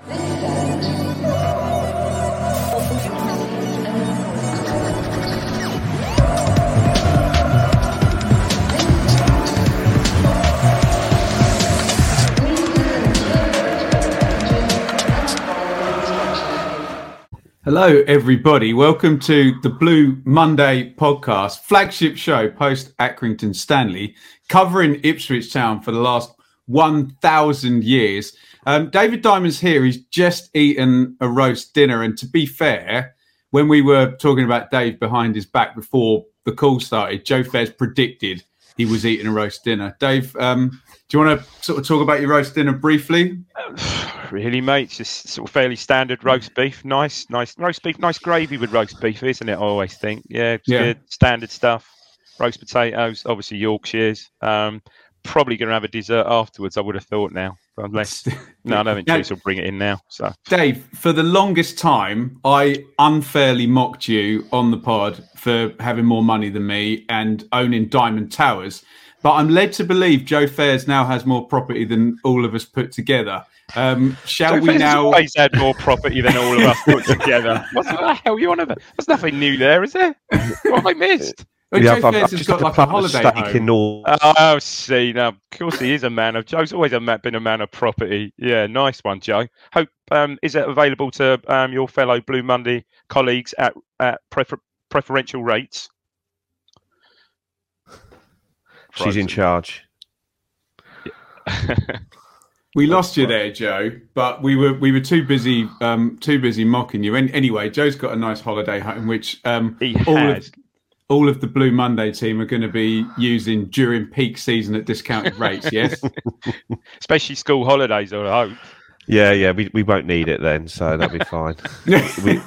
Hello, everybody. Welcome to the Blue Monday podcast, flagship show post Accrington Stanley, covering Ipswich Town for the last 1,000 years. Um, David Diamond's here. He's just eaten a roast dinner. And to be fair, when we were talking about Dave behind his back before the call started, Joe Fairs predicted he was eating a roast dinner. Dave, um, do you want to sort of talk about your roast dinner briefly? really, mate. Just sort of fairly standard roast beef. Nice, nice roast beef. Nice gravy with roast beef, isn't it? I always think. Yeah, Yeah. good. Standard stuff. Roast potatoes, obviously Yorkshires. Um, probably going to have a dessert afterwards. I would have thought now, but unless no, I don't think Now- will bring it in now. So Dave, for the longest time, I unfairly mocked you on the pod for having more money than me and owning Diamond Towers. But I'm led to believe Joe Fairs now has more property than all of us put together. Um, shall Joe we Fairs now? always had more property than all of us put together. What the hell are you on about? There's nothing new there, is there? What have I missed? Well, Yeah, Joe I've, Fairs I've has just got got like a plant holiday home. in North. Oh, see, now, of course he is a man of. Joe's always a man, been a man of property. Yeah, nice one, Joe. Hope um, is it available to um, your fellow Blue Monday colleagues at at prefer- preferential rates? She's in Frozen. charge. We lost you there, Joe, but we were we were too busy um, too busy mocking you. An anyway, Joe's got a nice holiday home, which um, He all has. of all of the Blue Monday team are going to be using during peak season at discounted rates. Yes. Especially school holidays, I hope. Yeah, yeah, we, we won't need it then, so that'll be fine. we,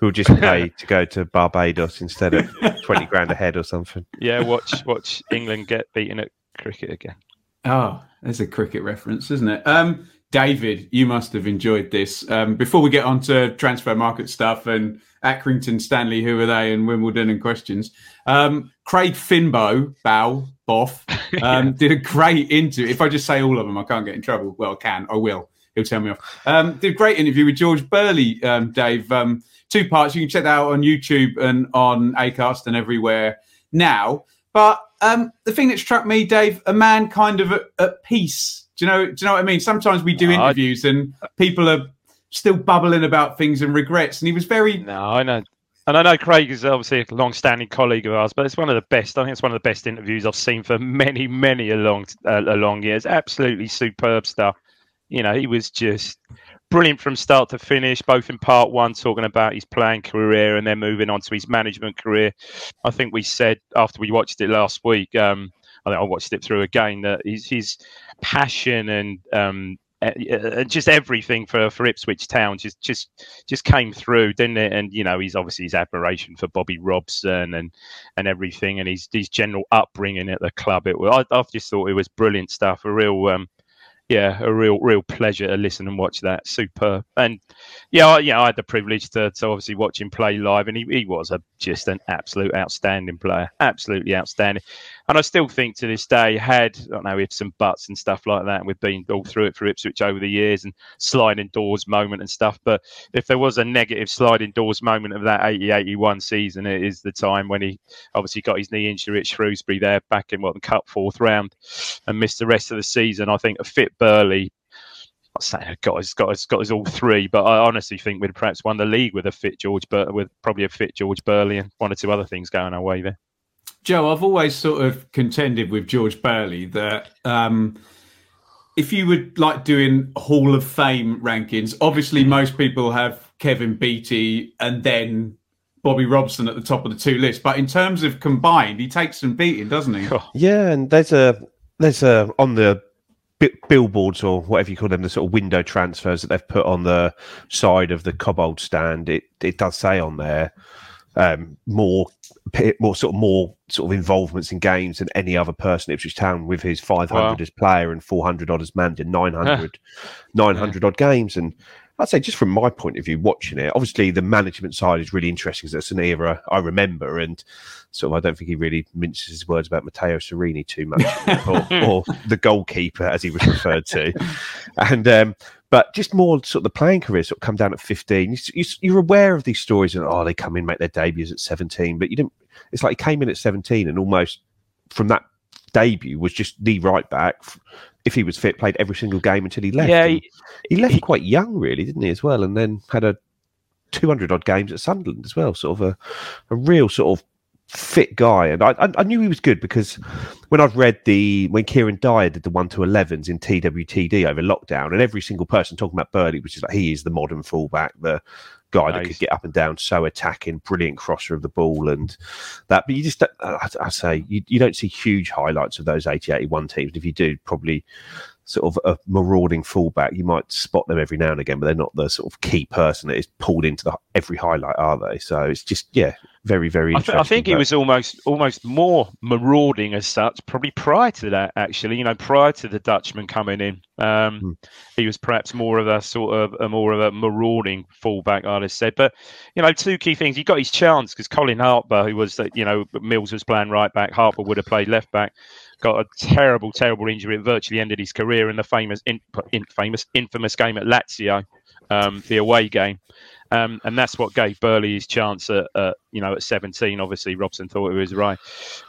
we'll just pay to go to Barbados instead of 20 grand a head or something. Yeah, watch watch England get beaten at cricket again. Oh, there's a cricket reference, isn't it? Um, David, you must have enjoyed this. Um, before we get on to transfer market stuff and Accrington, Stanley, who are they, and Wimbledon and questions, um, Craig Finbow, Bow, Boff, um, did a great interview. If I just say all of them, I can't get in trouble. Well, I can, I will. He'll tell me off. Um, did a great interview with George Burley, um, Dave. Um, two parts. You can check that out on YouTube and on Acast and everywhere now. But um, the thing that struck me, Dave, a man kind of at, at peace. Do you know? Do you know what I mean? Sometimes we do I- interviews and people are still bubbling about things and regrets, and he was very. No, I know. And I know Craig is obviously a long-standing colleague of ours, but it's one of the best. I think it's one of the best interviews I've seen for many, many a long, uh, a long years. Absolutely superb stuff. You know, he was just brilliant from start to finish. Both in part one, talking about his playing career, and then moving on to his management career. I think we said after we watched it last week. Um, I I watched it through again. That his his passion and um, uh, just everything for, for Ipswich Town just just just came through, didn't it? And you know, he's obviously his admiration for Bobby Robson and and everything, and his his general upbringing at the club. It I, I've just thought it was brilliant stuff. A real um, yeah, a real real pleasure to listen and watch that. Super. And yeah, I, yeah, I had the privilege to, to obviously watch him play live, and he, he was a just an absolute outstanding player, absolutely outstanding. And I still think to this day, had I don't know, with some butts and stuff like that, and we've been all through it for Ipswich over the years and sliding doors moment and stuff. But if there was a negative sliding doors moment of that 80-81 season, it is the time when he obviously got his knee injury at Shrewsbury there back in what the Cup fourth round and missed the rest of the season. I think a fit Burley not saying got his got his got his all three, but I honestly think we'd perhaps won the league with a fit George, but with probably a fit George Burley and one or two other things going our way there. Joe, I've always sort of contended with George Burley that um, if you would like doing Hall of Fame rankings, obviously most people have Kevin Beattie and then Bobby Robson at the top of the two lists. But in terms of combined, he takes some beating, doesn't he? Yeah, and there's a there's a on the billboards or whatever you call them, the sort of window transfers that they've put on the side of the Cobbold stand. It it does say on there um, more more sort of more sort of involvements in games than any other person at Ipswich Town with his 500 wow. as player and 400 odd as manager, 900, 900 yeah. odd games. And I'd say just from my point of view, watching it, obviously the management side is really interesting because it's an era I remember, and sort of I don't think he really minces his words about Matteo Sereni too much, or, or, the goalkeeper as he was referred to, and um, but just more sort of the playing career sort of come down at 15. You, are aware of these stories and oh, they come in, make their debuts at 17, but you didn't. It's like he came in at 17 and almost from that debut was just the right back. If he was fit, played every single game until he left. Yeah, he, he, left he, quite young, really, didn't he, as well? And then had a 200 odd games at Sunderland as well. Sort of a, a real sort of fit guy, and I, I knew he was good because when I've read the when Kieran Dyer did the one to elevens in TWTD over lockdown, and every single person talking about Burley, which is like he is the modern fullback, the guy nice. that could get up and down, so attacking, brilliant crosser of the ball, and that. But you just, I, I say, you, you don't see huge highlights of those 80 81 teams. If you do, probably sort of a marauding fullback, you might spot them every now and again, but they're not the sort of key person that is pulled into the every highlight, are they? So it's just yeah, very very. I, th- I think he was almost almost more marauding as such, probably prior to that. Actually, you know, prior to the Dutchman coming in, um, hmm. he was perhaps more of a sort of a more of a marauding fullback, I'd have said. But you know, two key things: he got his chance because Colin Harper, who was that you know Mills was playing right back, Harper would have played left back got a terrible, terrible injury. It virtually ended his career in the famous, in, in, famous, infamous game at Lazio, um, the away game. Um, and that's what gave Burley his chance at, you know, at 17. Obviously, Robson thought it was right.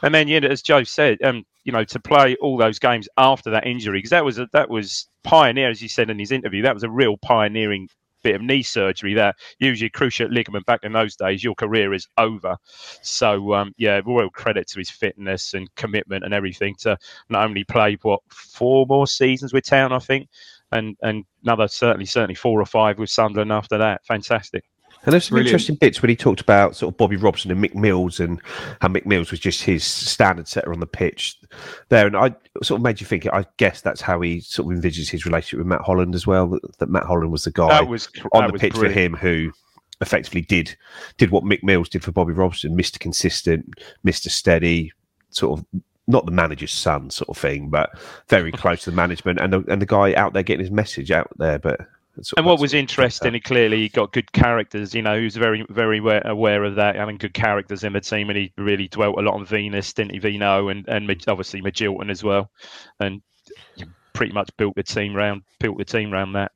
And then, you know, as Joe said, um, you know, to play all those games after that injury, because that was a, that was pioneer, as you said in his interview. That was a real pioneering bit of knee surgery there. Usually, cruciate ligament back in those days, your career is over. So, um, yeah, royal credit to his fitness and commitment and everything to not only play what four more seasons with Town, I think, and and another certainly certainly four or five with Sunderland after that. Fantastic. And there's some Brilliant. interesting bits when he talked about sort of Bobby Robson and Mick Mills and how Mick Mills was just his standard setter on the pitch there. And I sort of made you think, I guess that's how he sort of envisages his relationship with Matt Holland as well, that, that Matt Holland was the guy was, on the pitch brilliant. for him who effectively did did what Mick Mills did for Bobby Robson, Mr. Consistent, Mr. Steady, sort of not the manager's son sort of thing, but very close to the management and the, and the guy out there getting his message out there. But and what was interesting, he clearly got good characters. You know, he was very, very aware, of that, having good characters in the team, and he really dwelt a lot on Venus, didn't he, Vino, and and obviously Magilton as well, and pretty much built the team round, built the team round that.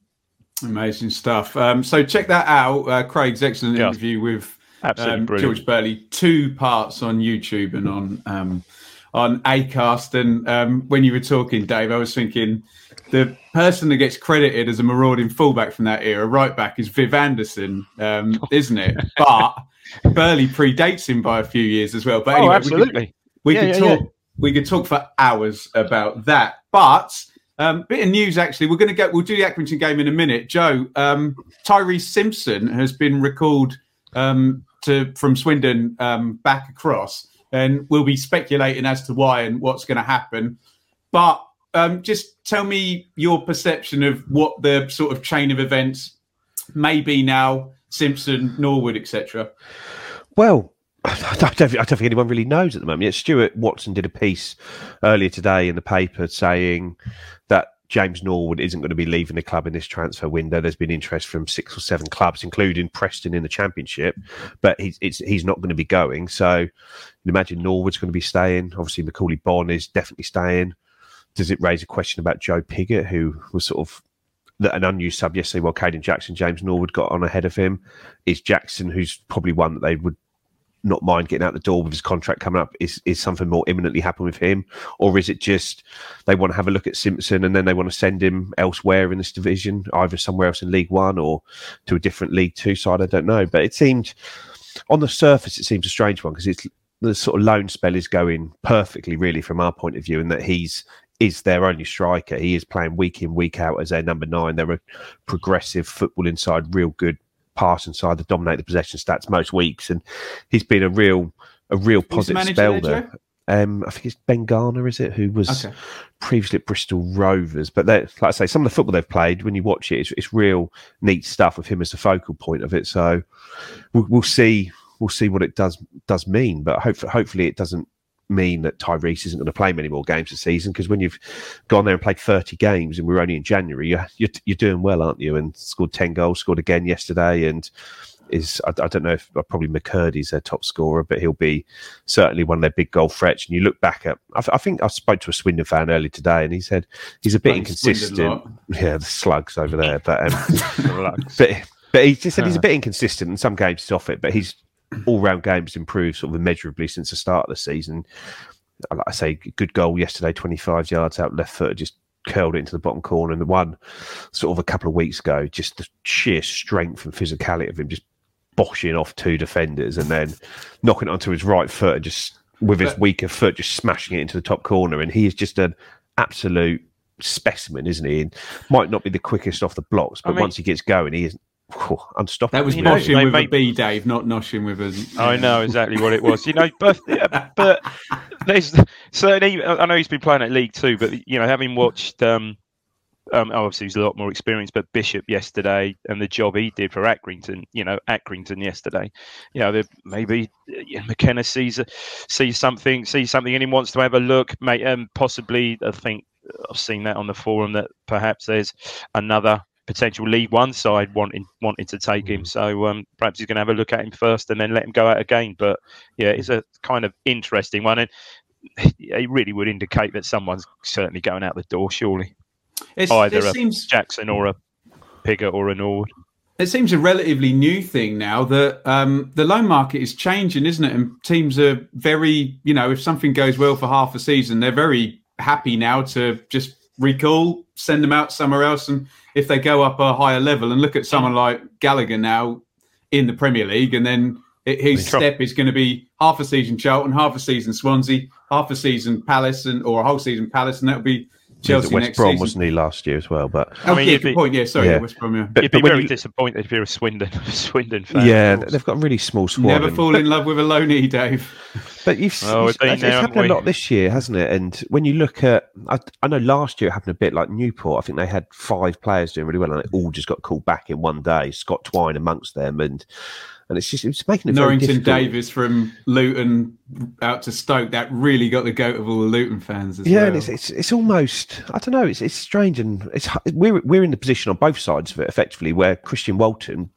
Amazing stuff. Um, so check that out. Uh, Craig's excellent yeah. interview with um, George Burley. Two parts on YouTube and on um, on Acast. And um, when you were talking, Dave, I was thinking the person that gets credited as a marauding fullback from that era, right back, is Viv Anderson, um, isn't it? But Burley predates him by a few years as well. But oh, anyway, oh, absolutely. We could, we yeah, could yeah, talk. Yeah. We could talk for hours about that. But um, bit of news actually. We're going to get. We'll do the Accrington game in a minute. Joe, um, Tyreece Simpson has been recalled um, to from Swindon um, back across, and we'll be speculating as to why and what's going to happen. But um, just tell me your perception of what the sort of chain of events may be now, Simpson, Norwood, etc. Well, I don't, I don't, think anyone really knows at the moment. Yet Stuart Watson did a piece earlier today in the paper saying that James Norwood isn't going to be leaving the club in this transfer window. There's been interest from six or seven clubs, including Preston in the Championship, but he's he's not going to be going. So imagine Norwood's going to be staying. Obviously, Macauley Bonne is definitely staying. Does it raise a question about Joe Pigott, who was sort of an unused sub yesterday while Kayden Jackson, James Norwood got on ahead of him? Is Jackson, who's probably one that they would not mind getting out the door with his contract coming up? Is is something more imminently happen with him, or is it just they want to have a look at Simpson and then they want to send him elsewhere in this division, either somewhere else in League One or to a different League Two side? I don't know, but it seemed on the surface it seems a strange one because it's the sort of loan spell is going perfectly, really, from our point of view, and that he's is their only striker. He is playing week in, week out as their number nine. They're a progressive football inside, real good pass side that dominate the possession stats most weeks, and he's been a real a real positive spell there. Um, I think it's Ben Garner, is it, who was okay. previously at Bristol Rovers. But like I say, some of the football they've played, when you watch it, it's, it's real neat stuff with him as the focal point of it. So we'll, we'll see, we'll see what it does does mean. But hopefully, hopefully it doesn't mean that Tyreece isn't going to play many more games this season because when you've gone there and played 30 games and we're only in January, you're, you're, you're doing well, aren't you? And scored 10 goals, scored again yesterday, and is I, I don't know if uh, probably McKirdy's their top scorer, but he'll be certainly one of their big goal threats. And you look back at, I, I think I spoke to a Swindon fan earlier today, and he said he's a bit inconsistent. Yeah, the slugs over there, but um, but but he just said he's a bit inconsistent. In some games he's off it, but he's all round games improved sort of immeasurably since the start of the season. Uh, like I say, good goal yesterday, 25 yards out left foot, just curled it into the bottom corner. And the one sort of a couple of weeks ago, just the sheer strength and physicality of him just boshing off two defenders and then knocking it onto his right foot and just with his weaker foot just smashing it into the top corner. And he is just an absolute specimen, isn't he? And might not be the quickest off the blocks, but I mean, once he gets going, he is oh, unstoppable. That was you noshing know, with a B, Dave, not noshing with a. I know exactly what it was. You know, but but there's certainly. I know he's been playing at League Two, but you know, having watched. um um, obviously he's a lot more experienced, but Bishop yesterday and the job he did for Accrington, you know, Accrington yesterday, you know, maybe you know, McKenna sees sees something, sees something, and he wants to have a look. Mate, um, possibly, I think I've seen that on the forum that perhaps there's another potential League One side wanting wanting to take him. Mm. So um, perhaps he's going to have a look at him first and then let him go out again. But yeah, it's a kind of interesting one, and it really would indicate that someone's certainly going out the door. Surely, it's, either a seems... Jackson or a Pigott or a Nord. It seems a relatively new thing now that um, the loan market is changing, isn't it? And teams are very, you know, if something goes well for half a season, they're very happy now to just recall, send them out somewhere else, and if they go up a higher level and look at someone like Gallagher now in the Premier League, and then his step is going to be half a season Charlton, half a season Swansea, half a season Palace, and or a whole season Palace, and that'll be Chelsea West next Brom season. wasn't he last year as well? But oh, I mean, yeah, good be, point. Yeah, sorry, yeah. West Brom. Yeah. But, you'd be very you, disappointed if you're a Swindon Swindon fan. Yeah, they've got a really small squad. Never and, fall in love with a loanee, Dave. But you've, oh, you've it's, it's happened a lot this year, hasn't it? And when you look at, I, I, know last year it happened a bit like Newport. I think they had five players doing really well, and they all just got called back in one day. Scott Twine amongst them, and and it's just it's making it Norrington Davies from Luton out to Stoke. That really got the goat of all the Luton fans. yeah, well. and it's, it's it's almost I don't know. It's it's strange, and it's we're we're in the position on both sides of it effectively where Christian Walton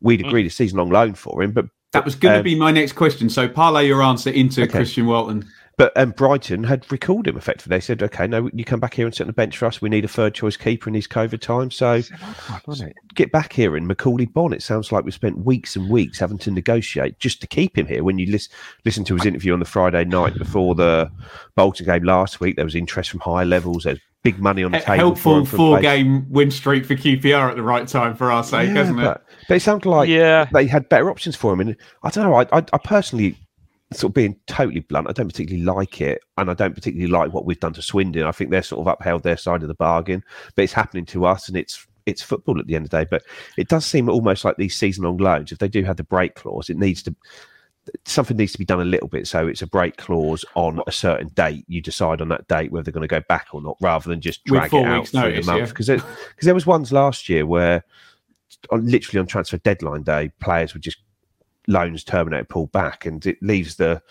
we'd mm. agreed a season long loan for him, but that was going to um, be my next question. So parlay your answer into okay. Christian Walton. But um, Brighton had recalled him effectively. They said, okay, no, you come back here and sit on the bench for us. We need a third choice keeper in these COVID times. So get back here. And Macauley Bonne, it sounds like we spent weeks and weeks having to negotiate just to keep him here. When you listen, listen to his interview on the Friday night before the Bolton game last week, there was interest from high levels. There's big money on the table. Helpful four game win streak for QPR at the right time for our sake, yeah, hasn't it? But, but it sounded like yeah. they had better options for him. And I don't know, I, I, I personally sort of being totally blunt, I don't particularly like it, and I don't particularly like what we've done to Swindon. I think they're sort of upheld their side of the bargain, but it's happening to us, and it's it's football at the end of the day. But it does seem almost like these season-long loans. If they do have the break clause, it needs to something needs to be done a little bit. So it's a break clause on a certain date. You decide on that date whether they're going to go back or not, rather than just drag it out through notice, the month. Because yeah. because there was ones last year where, on, literally on transfer deadline day, players were just loans terminated, pulled back, and it leaves the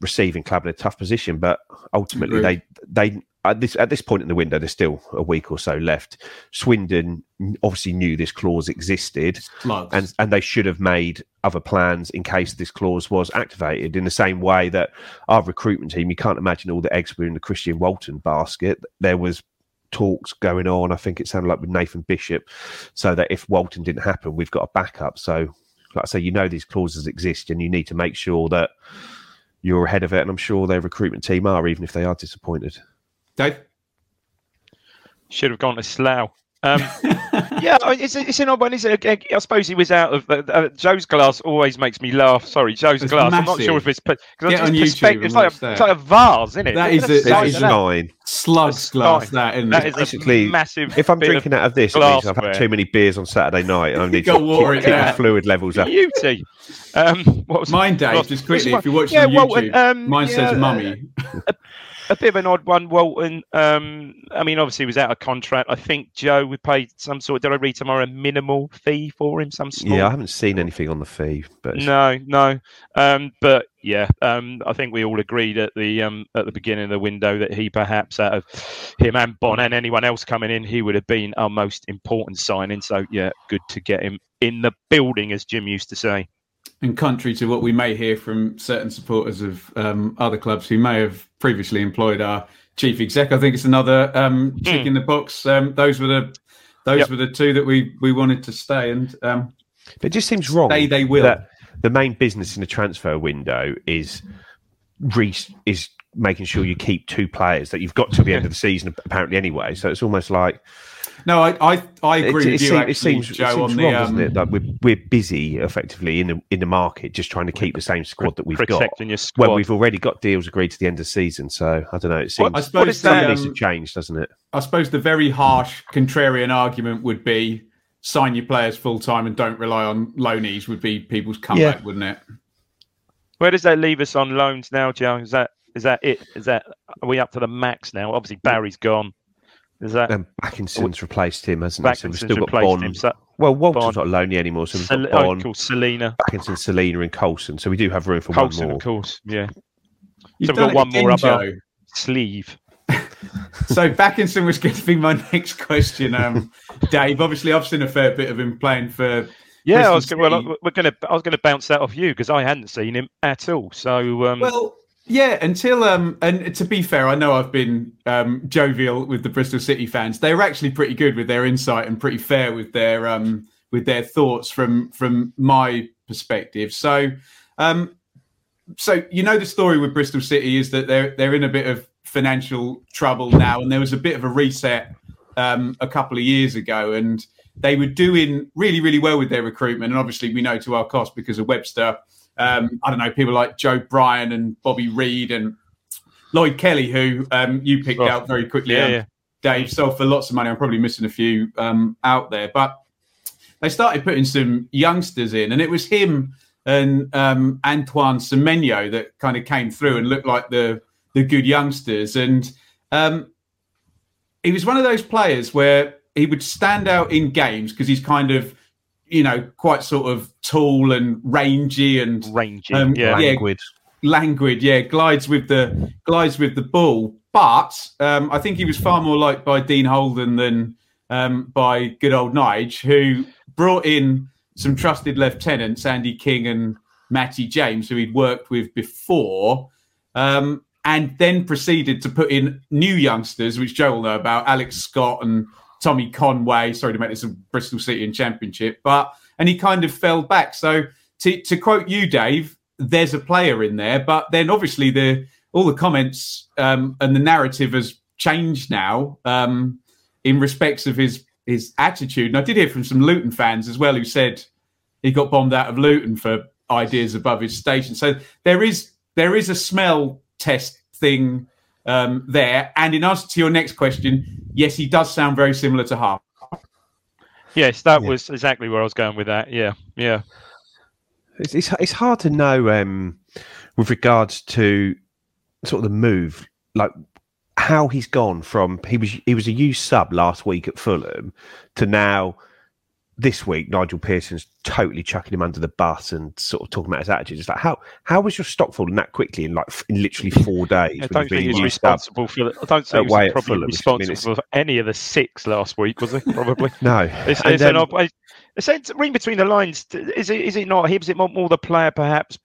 receiving club in a tough position. But ultimately, they they at this at this point in the window, there's still a week or so left. Swindon obviously knew this clause existed, Slugs. and and they should have made other plans in case this clause was activated. In the same way that our recruitment team, you can't imagine all the eggs were in the Christian Walton basket. There was talks going on. I think it sounded like with Nathan Bishop, so that if Walton didn't happen, we've got a backup. So, like I say, you know these clauses exist, and you need to make sure that you're ahead of it. And I'm sure their recruitment team are, even if they are disappointed. Dave? Should have gone to Slough. Um, yeah, it's, it's an odd one, isn't it? I suppose he was out of uh, uh, Joe's glass. Always makes me laugh. Sorry, Joe's It's glass. I'm not sure if it's because Get on it's, YouTube it's like watch a, that. it's like a vase, isn't it? That is Look is a- the that That is of nine. Slugs glass, that, isn't That it? is Basically, a massive. If I'm drinking out of this, it means I've had too many beers on Saturday night, and I need to Got keep, water it keep my fluid levels up. beauty. Um, what was Mine, Dave, just quickly, if you're watching yeah, on Walton, YouTube, um, mine yeah, says mummy. a bit of an odd one, Walton. Um, I mean, obviously, he was out of contract. I think Joe we paid some sort. Did I read tomorrow a minimal fee for him? Some small. Yeah, I haven't seen anything on the fee, but No, no. Um, but yeah, um, I think we all agreed at the um, at the beginning of the window that he perhaps out of him and Bonne and anyone else coming in, he would have been our most important signing. So yeah, good to get him in the building, as Jim used to say. And contrary to what we may hear from certain supporters of um, other clubs who may have previously employed our chief exec, I think it's another um, chick in the box. Um, those were the those Yep. were the two that we we wanted to stay, and um, but it just seems wrong. They- they will. That the main business in the transfer window is re- is making sure you keep two players that you've got till the end of the season, apparently anyway. So it's almost like no, I I, I agree it, with it you. seem- actually, it seems, it seems on wrong, the doesn't um, it? Like we're we're busy effectively in the in the market, just trying to keep the same squad that we've got. Protecting your squad. Well, we've already got deals agreed to the end of the season, so I don't know. It seems I suppose is the, that, something needs to um, change, doesn't it? I suppose the very harsh contrarian argument would be sign your players full time and don't rely on loanees would be people's comeback, wouldn't it? Where does that leave us on loans now, Joe? Is that is that it? Is that are we up to the max now? Obviously, Barry's gone. Is that And Bakinson's replaced him, hasn't he? So we've still got Bonne. him? So, Well, Walter's Bonne. not lonely anymore, so we've Sel- got oh, Bonne, cool, Celina, Bakinson, Celina, and Coulson. So we do have room for Coulson, one more. of course. Yeah, You've So we've got one again, more up our- sleeve. so Bakinson was going to be my next question, um, Dave. Obviously, I've seen a fair bit of him playing for. Yeah, I was gonna, well, I- we're gonna. I was gonna bounce that off you because I hadn't seen him at all. So, um, Well, yeah. Until um, and to be fair, I know I've been um, jovial with the Bristol City fans. They were actually pretty good with their insight and pretty fair with their um, with their thoughts from from my perspective. So, um, so you know the story with Bristol City is that they're they're in a bit of financial trouble now, and there was a bit of a reset um, a couple of years ago, and they were doing really really well with their recruitment, and obviously we know to our cost because of Webster. Um, I don't know people like Joe Bryan and Bobby Reid and Lloyd Kelly, who um, you picked Oh, out very quickly. yeah, yeah. Dave sold for lots of money. I'm probably missing a few um, out there, but they started putting some youngsters in, and it was him and um, Antoine Semenyo that kind of came through and looked like the the good youngsters. And um, he was one of those players where he would stand out in games because he's kind of, you know, quite sort of tall and rangy and rangy. um, yeah. yeah. Languid. languid, yeah, glides with the glides with the ball. But um, I think he was far more liked by Dean Holden than um, by good old Nige, who brought in some trusted lieutenants, Andy King and Matty James, who he'd worked with before, um, and then proceeded to put in new youngsters, which Joe will know about, Alex Scott and Tommy Conway. Sorry to make this a Bristol City and Championship, but and he kind of fell back. So to, to quote you, Dave, there's a player in there, but then obviously the all the comments um, and the narrative has changed now um, in respects of his his attitude. And I did hear from some Luton fans as well who said he got bombed out of Luton for ideas above his station. So there is there is a smell test thing um, there. And in answer to your next question, yes, he does sound very similar to Harp. Yes, that Yeah. was exactly where I was going with that. Yeah, yeah. It's, it's it's hard to know um, with regards to sort of the move, like how he's gone from he was he was a used sub last week at Fulham to now this week Nigel Pearson's totally chucking him under the bus and sort of talking about his attitude. It's like how how was your stock falling that quickly in like in literally four days? I don't think been he was responsible for. The, I don't think he was probably responsible for any of the six last week, was he? Probably. No, It's, And it's then- an it's, it's reading between the lines. Is it? Is it not him? Is it more, more the player perhaps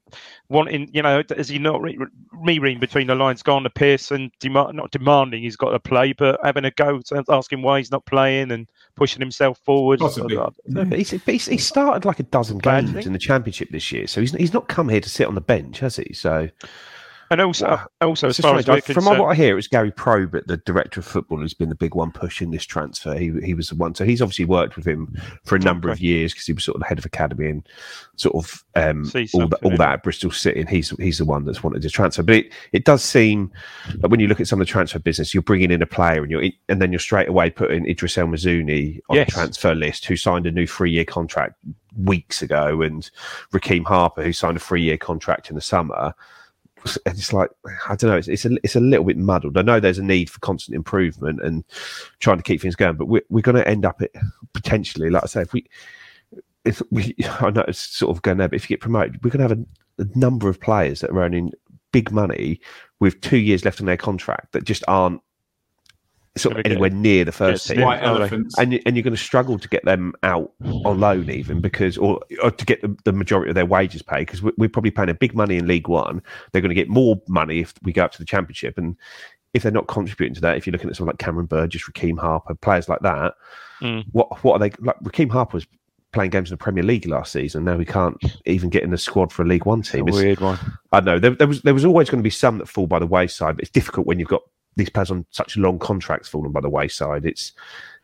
wanting? You know, is he not re- me reading between the lines? Gone to Pearson, demand, not demanding he's got to play, but having a go, so asking why he's not playing and pushing himself forward. Possibly. No, but he's, but he's, he started like a dozen games in the championship this year, so he's he's not come here to sit on the bench, has he? So And also, Wow. also as far as we're from what I hear, it was Gary Probert, the director of football, who's been the big one pushing this transfer. He he was the one, so he's obviously worked with him for a number of years because he was sort of the head of academy and sort of um, all that all that at Bristol City. And he's he's the one that's wanted to transfer. But it, it does seem that when you look at some of the transfer business, you're bringing in a player and you're in, and then you're straight away putting Idris El Mazouni on Yes. the transfer list, who signed a new three year contract weeks ago, and Rekeem Harper, who signed a three year contract in the summer it's like I don't know. It's, it's a it's a little bit muddled. I know there's a need for constant improvement and trying to keep things going, but we're we're going to end up at potentially, like I say, if we if we I know it's sort of going there, but if you get promoted, we're going to have a, a number of players that are earning big money with two years left on their contract that just aren't sort of Gonna get- anywhere near the first team. White elephants. And, you- and you're going to struggle to get them out on loan, even because, or, or to get the, the majority of their wages paid, because we're, we're probably paying a big money in League One. They're going to get more money if we go up to the Championship, and if they're not contributing to that, if you're looking at someone like Cameron Burgess, Rekeem Harper, players like that, Mm. what what are they like? Rekeem Harper was playing games in the Premier League last season. Now he can't even get in the squad for a League One team. It's- weird one. I know there, there was there was always going to be some that fall by the wayside, but it's difficult when you've got these players on such long contracts falling by the wayside. It's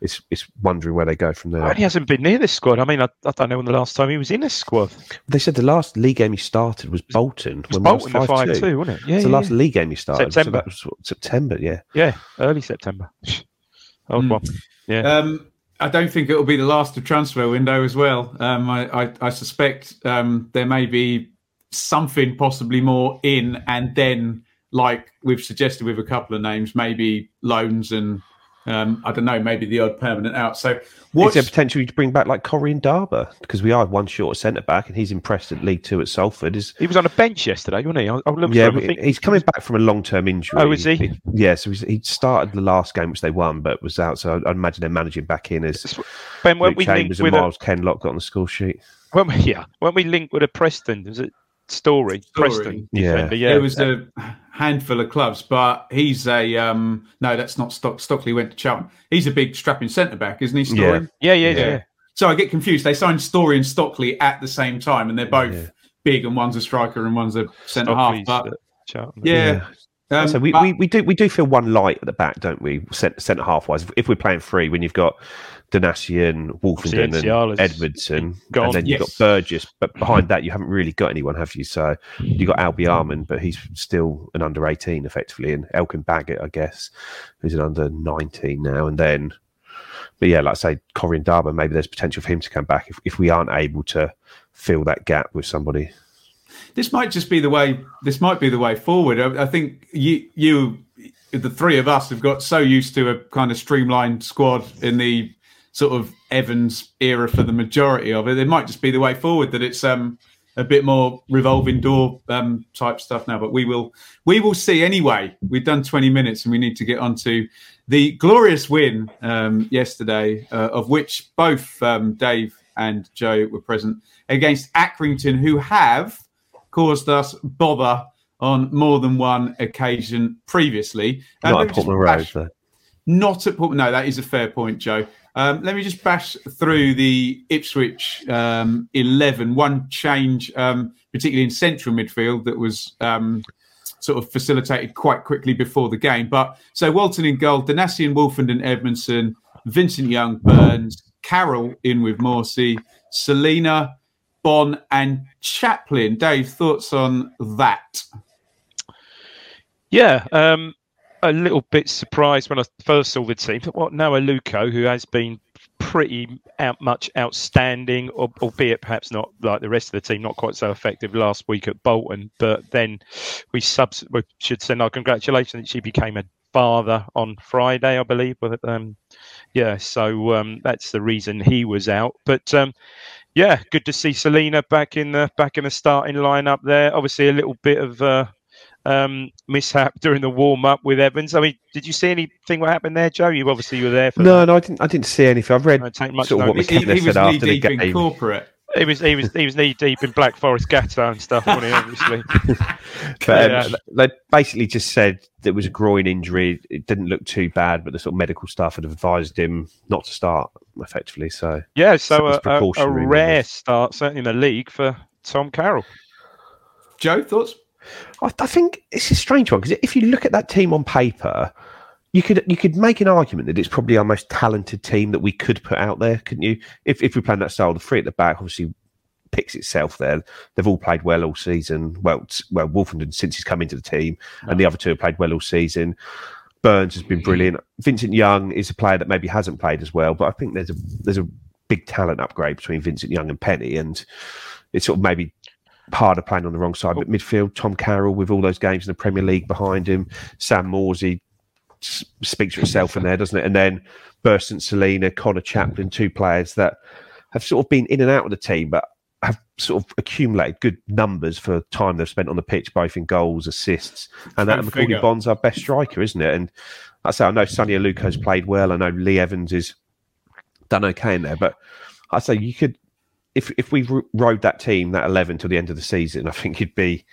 it's it's wondering where they go from there. And he hasn't been near this squad. I mean, I, I don't know when the last time he was in this squad. They said the last league game he started was Bolton. It was when Bolton the lost 5-2. wasn't it? Yeah, It's the last yeah. league game he started. So September. that was what, September, yeah. yeah, early September. Old Mm. one. Yeah. Um, I don't think it will be the last of transfer window as well. Um, I, I, I suspect um, there may be something possibly more in, and then, like we've suggested with a couple of names, maybe loans and um, I don't know, maybe the odd permanent out. So, Is what's there potential to bring back like Corrie Ndaba? Because we are one short centre back and he's impressed at League Two at Salford. Is he was on a bench yesterday, wasn't he? I, I yeah, for. I think- he's coming back from a long term injury. Oh, is he? Yeah, so he's, he started the last game which they won, but was out. So I, I imagine they're managing back in as Ben, when Luke we linked Chambers and with a, Myles Kenlock got on the score sheet. when we, yeah, when we linked with a Preston, was it Storey? Storey. Preston Yeah. defender. Yeah, There was a handful of clubs, but he's a um, no. That's not Stock. Stockley went to Cheltenham. He's a big strapping centre back, isn't he? Storey. yeah, yeah, yeah. Yeah. So I get confused. They signed Storey and Stockley at the same time, and they're both Yeah. big, and one's a striker and one's a centre half. But at Cheltenham. yeah, um, so we, but- we, we do we do feel one light at the back, don't we? Centre, centre half wise. If we're playing three, when you've got Donacien, Woolfenden, and Cianciala's Edmundson, gone. and then you've got Burgess, but behind that you haven't really got anyone, have you? So you've got Albie Armin, but he's still an under eighteen effectively, and Elkan Baggott, I guess, who's an under nineteen now, and then. But yeah, like I say, Corrie Ndaba, maybe there's potential for him to come back if, if we aren't able to fill that gap with somebody. This might just be the way. This might be the way forward. I, I think you, you, the three of us, have got so used to a kind of streamlined squad in the sort of Evans era for the majority of it. It might just be the way forward that it's um a bit more revolving door um type stuff now. But we will we will see anyway. We've done twenty minutes and we need to get on to the glorious win um, yesterday, uh, of which both um, Dave and Joe were present against Accrington, who have caused us bother on more than one occasion previously. Uh, Not at Portman Road, bash- though. Not at Portman. No, that is a fair point, Joe. Um, let me just bash through the Ipswich um, 11. One change, um, particularly in central midfield, that was um, sort of facilitated quite quickly before the game. But so Walton in goal, Donacien, Wolfend and Edmundson, Vincent Young, Burns, Carroll in with Morsy, Celina, Bonne, and Chaplin. Dave, thoughts on that? Yeah, um, a little bit surprised when I first saw the team. What Noah Luco, who has been pretty out, much outstanding, albeit perhaps not like the rest of the team, not quite so effective last week at Bolton. But then we subs we should send our congratulations that she became a father on Friday, I believe. But um, yeah, so um, that's the reason he was out. But um, yeah, good to see Celina back in the back in the starting lineup there. Obviously, a little bit of uh, um, mishap during the warm up with Evans. I mean, did you see anything what happened there, Joe? You obviously were there. For no, that. no, I didn't. I didn't see anything. I've read Don't take much sort of what notice. He, he was said knee after the deep in game. corporate. He was he was he was knee deep in Black Forest gateau and stuff, wasn't he? Obviously, But um, Yeah. they basically just said there was a groin injury. It didn't look too bad, but the sort of medical staff had advised him not to start effectively. So yeah. So That a, a, a rare really. start, certainly in the league for Tom Carroll. Joe, thoughts? I, I think it's a strange one because if you look at that team on paper, you could you could make an argument that it's probably our most talented team that we could put out there, couldn't you? If if we play that style, the three at the back obviously picks itself there. They've all played well all season. Well, well, Woolfenden since he's come into the team, and the other two have played well all season. Burns has been brilliant. Vincent Young is a player that maybe hasn't played as well, but I think there's a there's a big talent upgrade between Vincent Young and Penney, and it's sort of maybe harder playing on the wrong side. But midfield, Tom Carroll with all those games in the Premier League behind him, Sam Morsy speaks for itself in there, doesn't it? And then Bersant Celina, Conor Chaplin, two players that have sort of been in and out of the team, but have sort of accumulated good numbers for time they've spent on the pitch, both in goals, assists, and that Go Macaulay. Bond's our best striker, isn't it? And I say I know Sonny Aluko's played well. I know Lee Evans is done okay in there, but I say you could if if we rode that team that eleven till the end of the season, I think you'd be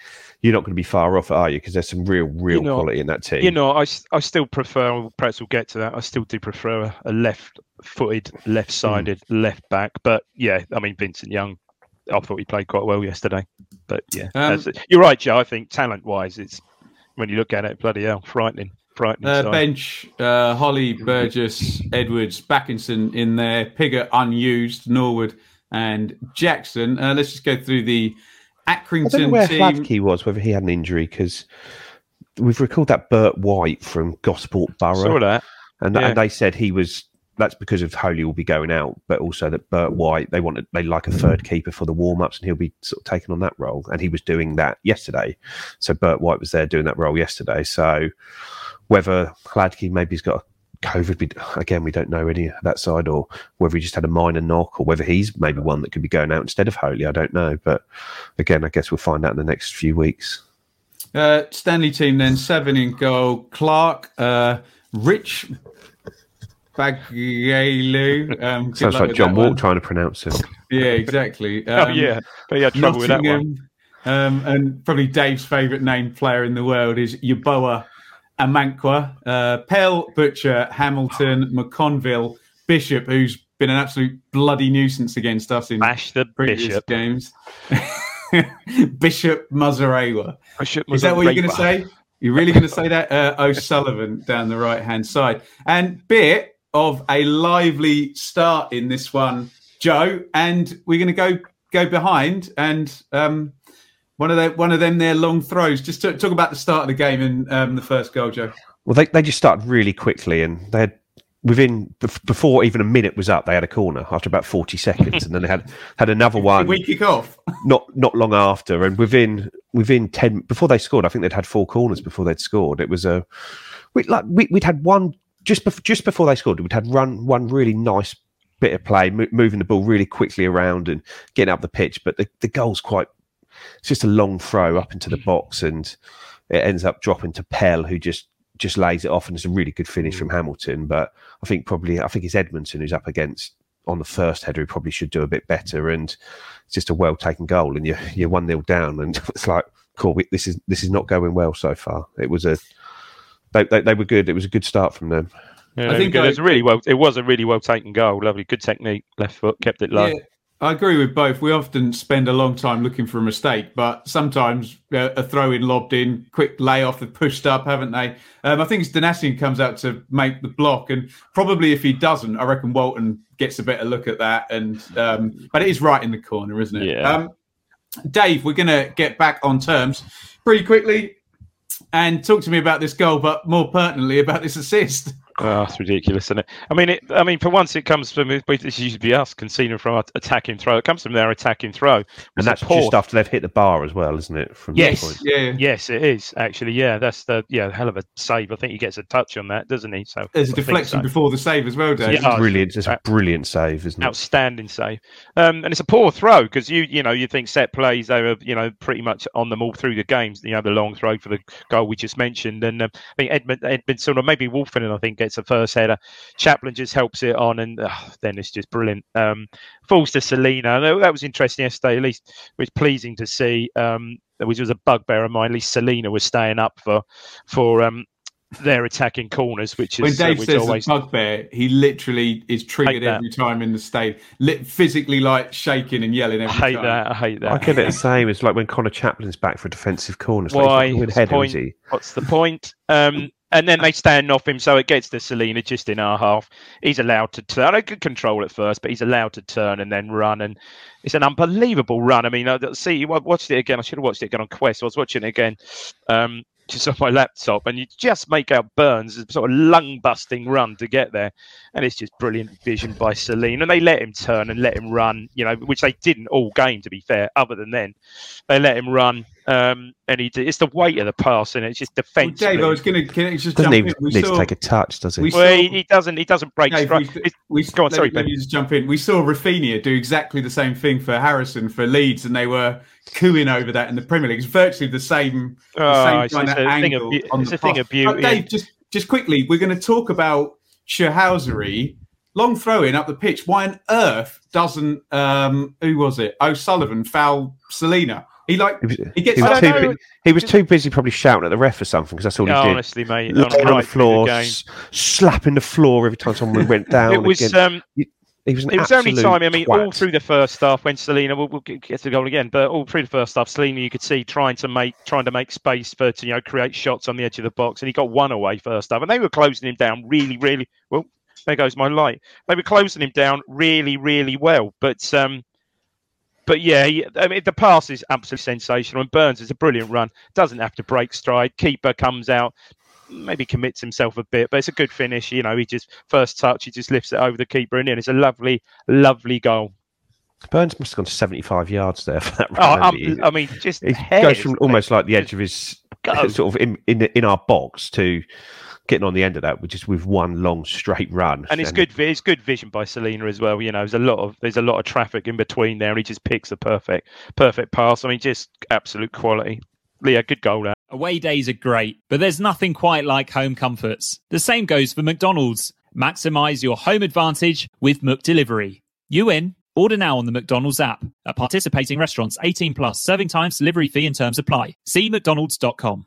you're not going to be far off, are you? Because there's some real real know- quality in that team. You know, I, I still prefer. Perhaps we'll get to that. I still do prefer a, a left-footed, left-sided, left back. But yeah, I mean Vincent Young. I thought he played quite well yesterday. But yeah, Um, you're right, Joe. I think talent-wise, it's when you look at it, bloody hell, frightening, frightening. Uh, bench, uh, Holy, Burgess, Edwards, Bakinson in there, Pigott unused, Norwood and Jackson. Uh, let's just go through the I don't know where team. Hladky was, whether he had an injury, because we've recalled that Burt White from Gosport Saw Borough, that. and, yeah. and they said he was. That's because of Holy will be going out, but also that Burt White they wanted they like a third keeper for the warm ups, and he'll be sort of taking on that role, and he was doing that yesterday. So Burt White was there doing that role yesterday. So whether Hladky maybe he's got COVID, we, again we don't know any of that side, or whether he just had a minor knock, or whether he's maybe one that could be going out instead of Holy. I don't know, but again, I guess we'll find out in the next few weeks. Uh, Stanley team then seven in goal. Clark, uh, Rich Baglielu. Um, Sounds like John Walk one. trying to pronounce it. Yeah, exactly. Oh Um, yeah, but had trouble with that one. Um, and probably Dave's favourite named player in the world is Yeboah Amankwah. Uh, Pell, Butcher, Hamilton, McConville, Bishop, who's been an absolute bloody nuisance against us in Bash the previous bishop. games. Bishop Mazarewa. Bishop Is that what you're going to say? You're really going to say that? Uh, O'Sullivan down the right hand side. And bit of a lively start in this one, Joe. And we're going to go go behind and um, one of the, one of them their long throws. Just to, talk about the start of the game and um, the first goal, Joe. Well, they, they just started really quickly, and they had within before even a minute was up, they had a corner after about forty seconds, and then they had had another one we kick off. not not long after, and within within ten before they scored, I think they'd had four corners before they'd scored. It was a we like we, we'd had one just bef- just before they scored. We'd had run one really nice bit of play, mo- moving the ball really quickly around and getting up the pitch, but the the goal's quite. It's just a long throw up into the box, and it ends up dropping to Pell, who just just lays it off, and it's a really good finish from Hamilton. But I think probably I think it's Edmundson who's up against on the first header. Who probably should do a bit better, and it's just a well taken goal, and you're you're one 0 down, and it's like cool. we- This is this is not going well so far. It was a they, they, they were good. It was a good start from them. Yeah, I think it I- was a really well. It was a really well taken goal. Lovely, good technique. Left foot kept it low. Yeah, I agree with both. We often spend a long time looking for a mistake, but sometimes uh, a throw in lobbed in, quick layoff, they've pushed up, haven't they? Um, I think it's comes out to make the block, and probably if he doesn't, I reckon Walton gets a better look at that. And um, but it is right in the corner, isn't it? Yeah. Um, Dave, we're going to get back on terms pretty quickly and talk to me about this goal, but more pertinently about this assist. Oh, it's ridiculous, isn't it? I mean, it, I mean, for once, it comes from it used to be us conceding from our attacking throw. It comes from their attacking throw, And It's that's a poor- just after they've hit the bar as well, isn't it? From Yes. point. Yeah, Yes, it is actually. Yeah, that's the yeah hell of a save. I think he gets a touch on that, doesn't he? So there's a I deflection so. before the save as well, Dave. Yeah. Brilliant. It's uh, a brilliant save, isn't it? outstanding save. Um, and it's a poor throw because you you know you think set plays they were you know pretty much on them all through the games. You know the long throw for the goal we just mentioned, and um, I think Edmund Edmundson or maybe Woolfenden I think gets the first header. Chaplin just helps it on, and uh, then it's just brilliant. Um, falls to Celina. That that was interesting yesterday. At least it was pleasing to see. Um, which was a bugbear of mine. At least Celina was staying up for for um, their attacking corners, which is uh, Dave which says always the bugbear, he literally is triggered every time in the stadium, Lit physically like shaking and yelling I hate time. that. I hate that. I get it the same. It's like when Conor Chaplin's back for a defensive corner. It's Why? he's not What's the win header, is point? he? What's the point? Um, and then they stand off him, so it gets to Celina just in our half. He's allowed to turn. I could control at first, but he's allowed to turn and then run, and it's an unbelievable run. I mean, I see, I watched it again. I should have watched it again on Quest. I was watching it again. Um, just on my laptop, and you just make out Burns' sort of lung-busting run to get there, and it's just brilliant vision by Celina. And they let him turn and let him run, you know, which they didn't all game, to be fair. Other than then, they let him run, um, and he did, it's the weight of the pass, and it's just Well. Dave, I was going to just Doesn't jump even in. We need saw, to take a touch, does he? we well, saw- he, he doesn't. He doesn't break Dave, strike. we, It's- we, Go on, let, sorry, let me just jump in. We saw Raphinha do exactly the same thing for Harrison for Leeds, and they were cooing over that in the Premier League. It's virtually the same, the Oh, same it's, kind of a thing of, angle on it's the a thing of beauty. Oh, Dave, just just quickly, we're going to talk about Shahousery. Long throw in up the pitch. Why on earth doesn't um who was it? O'Sullivan foul Celina. He like He was, gets he was I up don't too, bu- he was too busy probably shouting at the ref or something because that's all he did. honestly, mate, Lying on, on the floor, the s- slapping the floor every time someone went down. It was. Um, he was an It was only time. I mean, all through the first half when Celina, we'll, we'll get get to the goal again, but all through the first half, Celina, you could see trying to make trying to make space for to you know create shots on the edge of the box, and he got one away first half, and they were closing him down really, really well. There goes my light. They were closing him down really, really well, but um, but yeah, I mean, the pass is absolutely sensational, and Burns is a brilliant run. Doesn't have to break stride. Keeper comes out, maybe commits himself a bit, but it's a good finish. You know, he just first touch, he just lifts it over the keeper and in. It's a lovely, lovely goal. Burns must have gone to 75 yards there for that Oh, um, he? I mean, just goes from almost like the edge of his Go. sort of in, in in our box to getting on the end of that, which is with one long straight run. and it's And good. It's good vision by Celina as well. You know, there's a lot of there's a lot of traffic in between there, and he just picks the perfect perfect pass. I mean, just absolute quality. Yeah, good goal there. Away days are great, but there's nothing quite like home comforts. The same goes for McDonald's. Maximize your home advantage with McDelivery. You in? Order now on the McDonald's app. At participating restaurants, 18 plus, serving times, delivery fee and terms apply. See McDonald's.com.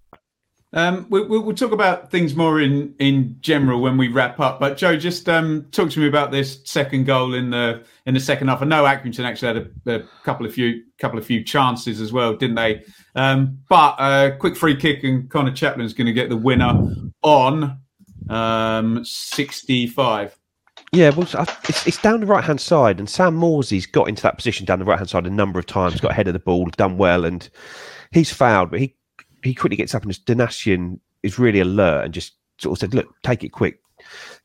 Um, we, we'll talk about things more in, in general when we wrap up. But Joe, just um, talk to me about this second goal in the in the second half. I know Accrington actually had a, a couple of few couple of few chances as well, didn't they? Um, but a uh, quick free kick and Conor Chaplin's going to get the winner on um, sixty five. Yeah, well, it's, it's down the right hand side, and Sam Morsy's got into that position down the right hand side a number of times, got ahead of the ball, done well, and he's fouled, but he he quickly gets up and just Donacien is really alert and just sort of said, "Look, take it quick,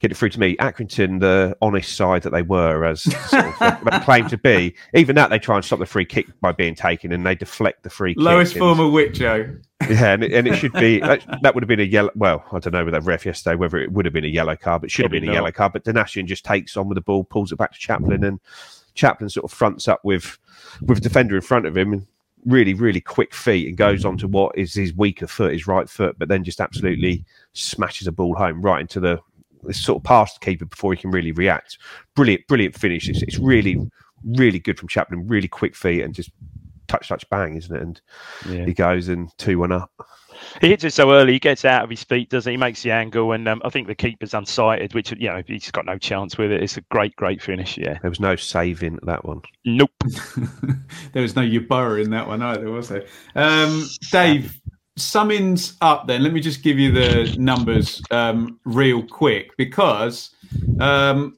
get it through to me." Accrington, the honest side that they were, as sort of claimed to be, even that they try and stop the free kick by being taken, and they deflect the free. Lowest kick form of wit, Joe. Yeah, and it, and it should be that, that, would have been a yellow. Well, I don't know with that ref yesterday whether it would have been a yellow card, but it should Probably have been a yellow card. But Donacien just takes on with the ball, pulls it back to Chaplin, and Chaplin sort of fronts up with with a defender in front of him and really, really quick feet and goes on mm. to what is his weaker foot, his right foot, but then just absolutely smashes a ball home right into the sort of past the keeper before he can really react. Brilliant, brilliant finish. It's, it's really, really good from Chaplin. Really quick feet and just touch, touch, bang, isn't it? And yeah. he goes and two one up he hits it so early. He gets out of his feet, doesn't he? He makes the angle, and um, I think the keeper's unsighted, which you know he's got no chance with it. It's a great, great finish. Yeah, there was no saving that one. Nope. there was no Yeboah in that one either, was there? Um, Dave, summings up. Then let me just give you the numbers um, real quick because um,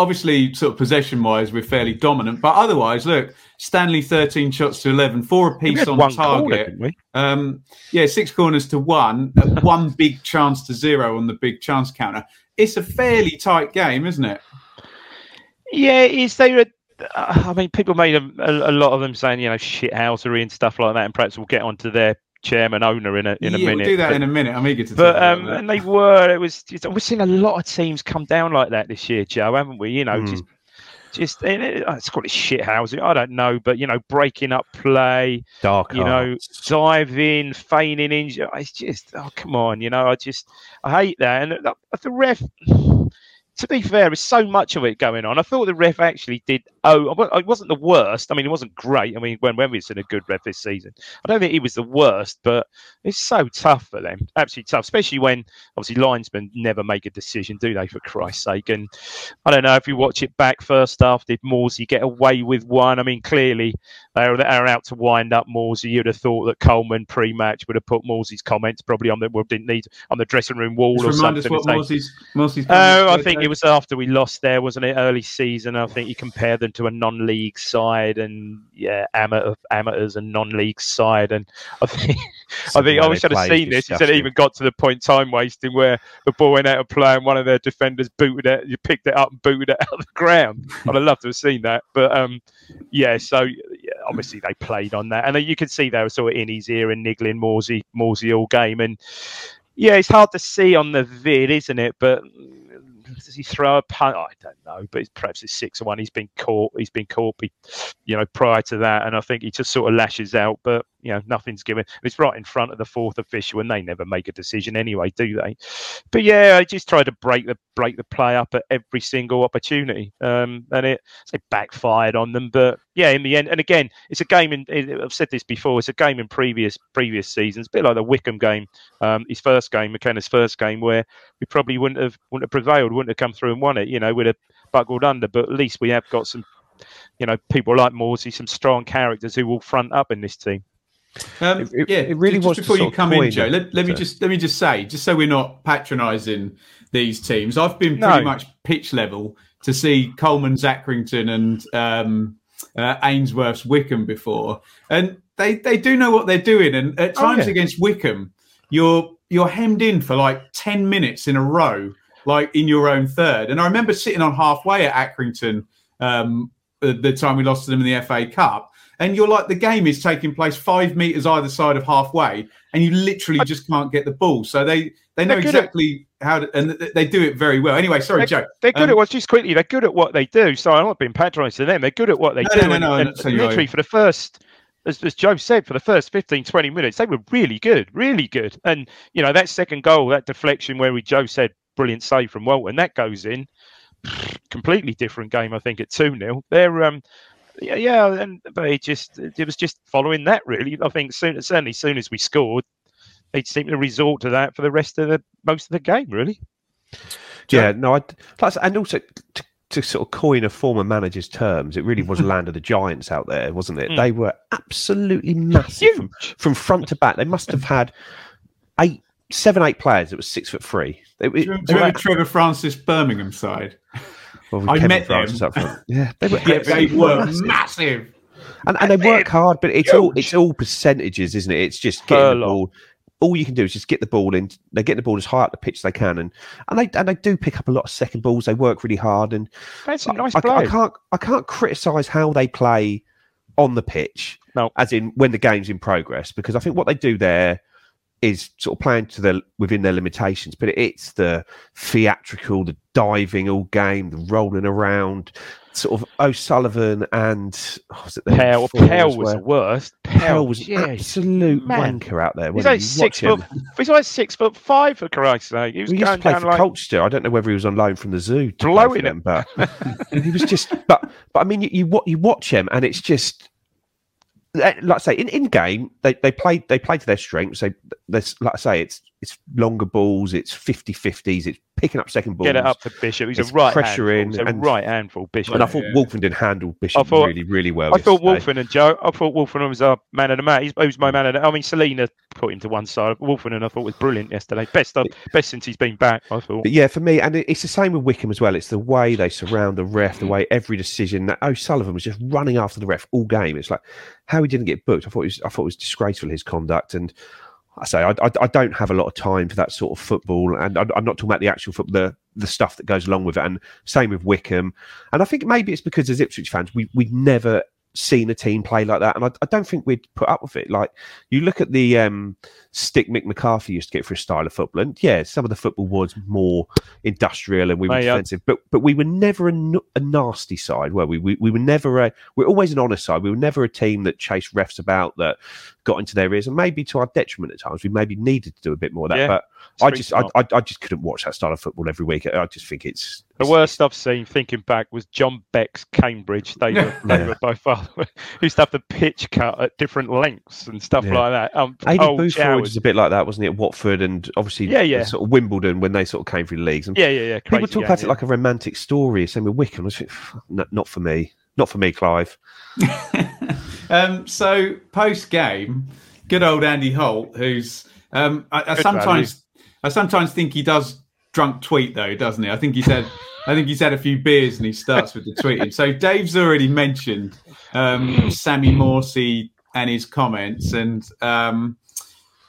obviously, sort of possession wise, we're fairly dominant, but otherwise, look. Stanley 13 shots to 11, four apiece on target. Corner, um, yeah, six corners to one, one big chance to zero on the big chance counter. It's a fairly tight game, isn't it? Yeah, is there a I mean, people made a, a, a, lot of them saying, you know, shithousery and stuff like that, and perhaps we'll get onto their chairman owner in a in a minute. We'll do that but, in a minute. I'm eager to. But um, and they were. It was. We're seeing a lot of teams come down like that this year, Joe, haven't we? You know, mm. just just it, it's called it shit housing. I don't know, but you know, breaking up play, dark, you know, diving, feigning injury. It's just oh come on, you know, I just I hate that. And the, the ref, to be fair, there's so much of it going on. I thought the ref actually did. Oh, it wasn't the worst. I mean, it wasn't great. I mean, when Wemby's in a good ref this season, I don't think he was the worst, but it's so tough for them. Absolutely tough, especially when obviously linesmen never make a decision, do they? For Christ's sake! And I don't know if you watch it back first half, did Morsy get away with one? I mean, clearly they are, they are out to wind up Morsy. You'd have thought that Coleman pre-match would have put Morsy's comments probably on the well, didn't need on the dressing room wall Just or something. Us what Morsy's, Morsy's oh, I think it was after we lost there, wasn't it? Early season. I think you compare them to a non-league side, and yeah, amateur amateurs and non-league side. And I think I think I wish I'd have seen this. Said it even got to the point time wasting where the ball went out of play and one of their defenders booted it. You picked it up and booted it out of the ground. I'd have loved to have seen that, but um, yeah. So yeah, obviously they played on that, and you could see they were sort of in his ear and niggling Morsy, Morsy all game, and yeah, it's hard to see on the vid, isn't it? But does he throw a punt? I don't know, but perhaps it's six or one. He's been caught. He's been caught, you know, prior to that, and I think he just sort of lashes out. But you know, nothing's given. It's right in front of the fourth official, and they never make a decision anyway, do they? But yeah, I just try to break the break the play up at every single opportunity, um, and it, it backfired on them. But yeah, in the end, and again, it's a game. In I've said this before. It's a game in previous previous seasons, a bit like the Wycombe game, um, his first game, McKenna's first game, where we probably wouldn't have wouldn't have prevailed, wouldn't have come through and won it. You know, we'd have buckled under, but at least we have got some you know, people like Morsy, some strong characters who will front up in this team. Um, it, yeah, it really just, before you come in, Joe. Let, let me just let me just say, just so we're not patronising these teams, I've been pretty no. much pitch level to see Coleman, Accrington and um, uh, Ainsworth's Wycombe before, and they they do know what they're doing. And at oh, times oh, yeah. against Wycombe, you're you're hemmed in for like ten minutes in a row, like in your own third. And I remember sitting on halfway at Accrington um, the time we lost to them in the FA Cup and you're like the game is taking place five meters either side of halfway, and you literally just can't get the ball. So they they know exactly at, how to, and they do it very well. Anyway, sorry, they're, Joe. They're good um, at what just quickly. They're good at what they do. So I'm not being patronising to them. They're good at what they no, do. No, no, no, and, and literally for the first. As, as Joe said, for the first 15, 20 minutes, they were really good, really good. And, you know, that second goal, that deflection where we, Joe said, brilliant save from Walton, that goes in. Completely different game, I think, at 2 0. They're, um, yeah, yeah, and but it just it was just following that really. I think soon, certainly, as soon as we scored, he seemed to resort to that for the rest of the most of the game, really. Yeah, no, I, plus, and also to, to sort of coin a former manager's terms, it really was land of the giants out there, wasn't it? Mm. They were absolutely massive from, from front to back. They must have had eight, seven, eight players It was six foot three. It, Do you remember, do you remember Trevor Francis Birmingham side? well, I Kevin met Francis them. up front. Yeah, they were, Yeah, they were massive. massive. and, and they work hard, but it's all it's all percentages, isn't it? It's just getting the ball. All you can do is just get the ball in. They get the ball as high up the pitch as they can, and and they and they do pick up a lot of second balls. They work really hard, and That's some nice I, I players. can't I can't criticise how they play on the pitch, No. as in when the game's in progress, because I think what they do there is sort of playing to their within their limitations. But it's the theatrical, the diving all game, the rolling around, sort of O'Sullivan and oh, was it the Pell, Pell was the worst. Pell was yeah, absolute man. wanker out there. He's like six foot. He's like six foot five for Christ's sake. He was We used to play down for like Colchester. I don't know whether he was on loan from the zoo to play for Blowing them, but he was just. But but I mean, you you, you watch him, and it's just like I say in, in game they they play they play to their strengths. They like I say it's it's longer balls, it's 50-50s, it's picking up second balls. get it up to Bishop. He's a right pressure handful. in He's and- right handful Bishop. And I thought Yeah. Woolfenden handled Bishop I thought- really really well. I thought yesterday. Wolfen and Joe. I thought Wolfen was our man of the match. He was my man of the. I mean, Celina put him to one side. Wolfen and I thought was brilliant yesterday. Best of, best since he's been back. I thought. But yeah, for me, and it's the same with Wycombe as well. It's the way they surround the ref, the way every decision. That O'Sullivan was just running after the ref all game. It's like how he didn't get booked. I thought it was, I thought it was disgraceful his conduct. And I say I, I, I don't have a lot of time for that sort of football, and I, I'm not talking about the actual football, the the stuff that goes along with it. And same with Wycombe. And I think maybe it's because as Ipswich fans, we we've never seen a team play like that, and I, I don't think we'd put up with it. Like you look at the um, stick Mick McCarthy used to get for his style of football, and yeah, some of the football was more industrial and we were defensive, but but we were never a nasty side, were we? we? We were never a we are always an honest side. We were never a team that chased refs about that got into their ears, and maybe to our detriment at times. We maybe needed to do a bit more of that, Yeah, but I just I. I, I just couldn't watch that style of football every week. I just think it's The worst I've seen, thinking back, was John Beck's Cambridge. They were, they Yeah. were by far used to have the pitch cut at different lengths and stuff Yeah. like that. Um, Aidy cold Boothroyd showers. was a bit like that, wasn't it? Watford and obviously Yeah, yeah. sort of Wimbledon when they sort of came through the leagues. And Yeah, yeah, yeah. people talk game, about it like a romantic story. Same with Wycombe. I just think, "F- no, not for me. Not for me, Clive. um, so post game, good old Andy Holt, who's um, I, I sometimes I sometimes think he does drunk tweet though, doesn't he? I think he said I think he's had a few beers and he starts with the tweeting. So Dave's already mentioned um, Sammy Morsy and his comments, and um,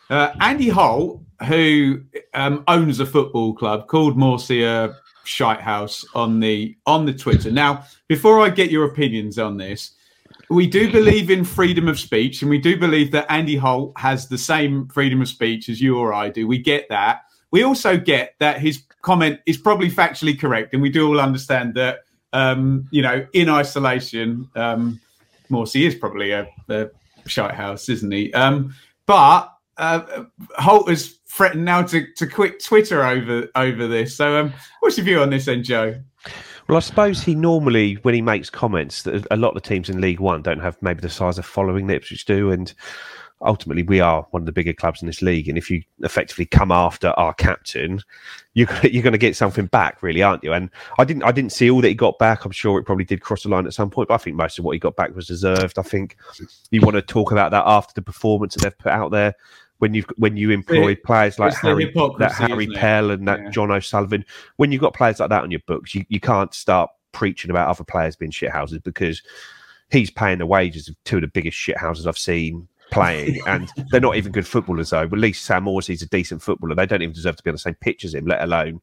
uh, Andy Holt, who um, owns a football club, called Morsy a shite house on the on the Twitter. Now, before I get your opinions on this, we do believe in freedom of speech, and we do believe that Andy Holt has the same freedom of speech as you or I do. We get that. We also get that his comment is probably factually correct, and we do all understand that. Um, you know, in isolation, um, Morsy is probably a, a shite house, isn't he? Um, but uh, Holt has threatened now to, to quit Twitter over over this. So, um, what's your view on this, then, Joe? Well, I suppose he normally, when he makes comments, that a lot of the teams in League One don't have maybe the size of following that Ipswich do, and ultimately we are one of the bigger clubs in this league. And if you effectively come after our captain, you're gonna, you're going to get something back, really, aren't you? And I didn't I didn't see all that he got back. I'm sure it probably did cross the line at some point, but I think most of what he got back was deserved. I think you want to talk about that after the performance that they've put out there. When you've when you employ players like it's Harry, that Harry? Pell and that Yeah. John O'Sullivan, when you've got players like that on your books, you, you can't start preaching about other players being shithouses because he's paying the wages of two of the biggest shithouses I've seen playing, and they're not even good footballers though. But at least Sam Morsy's a decent footballer. They don't even deserve to be on the same pitch as him, let alone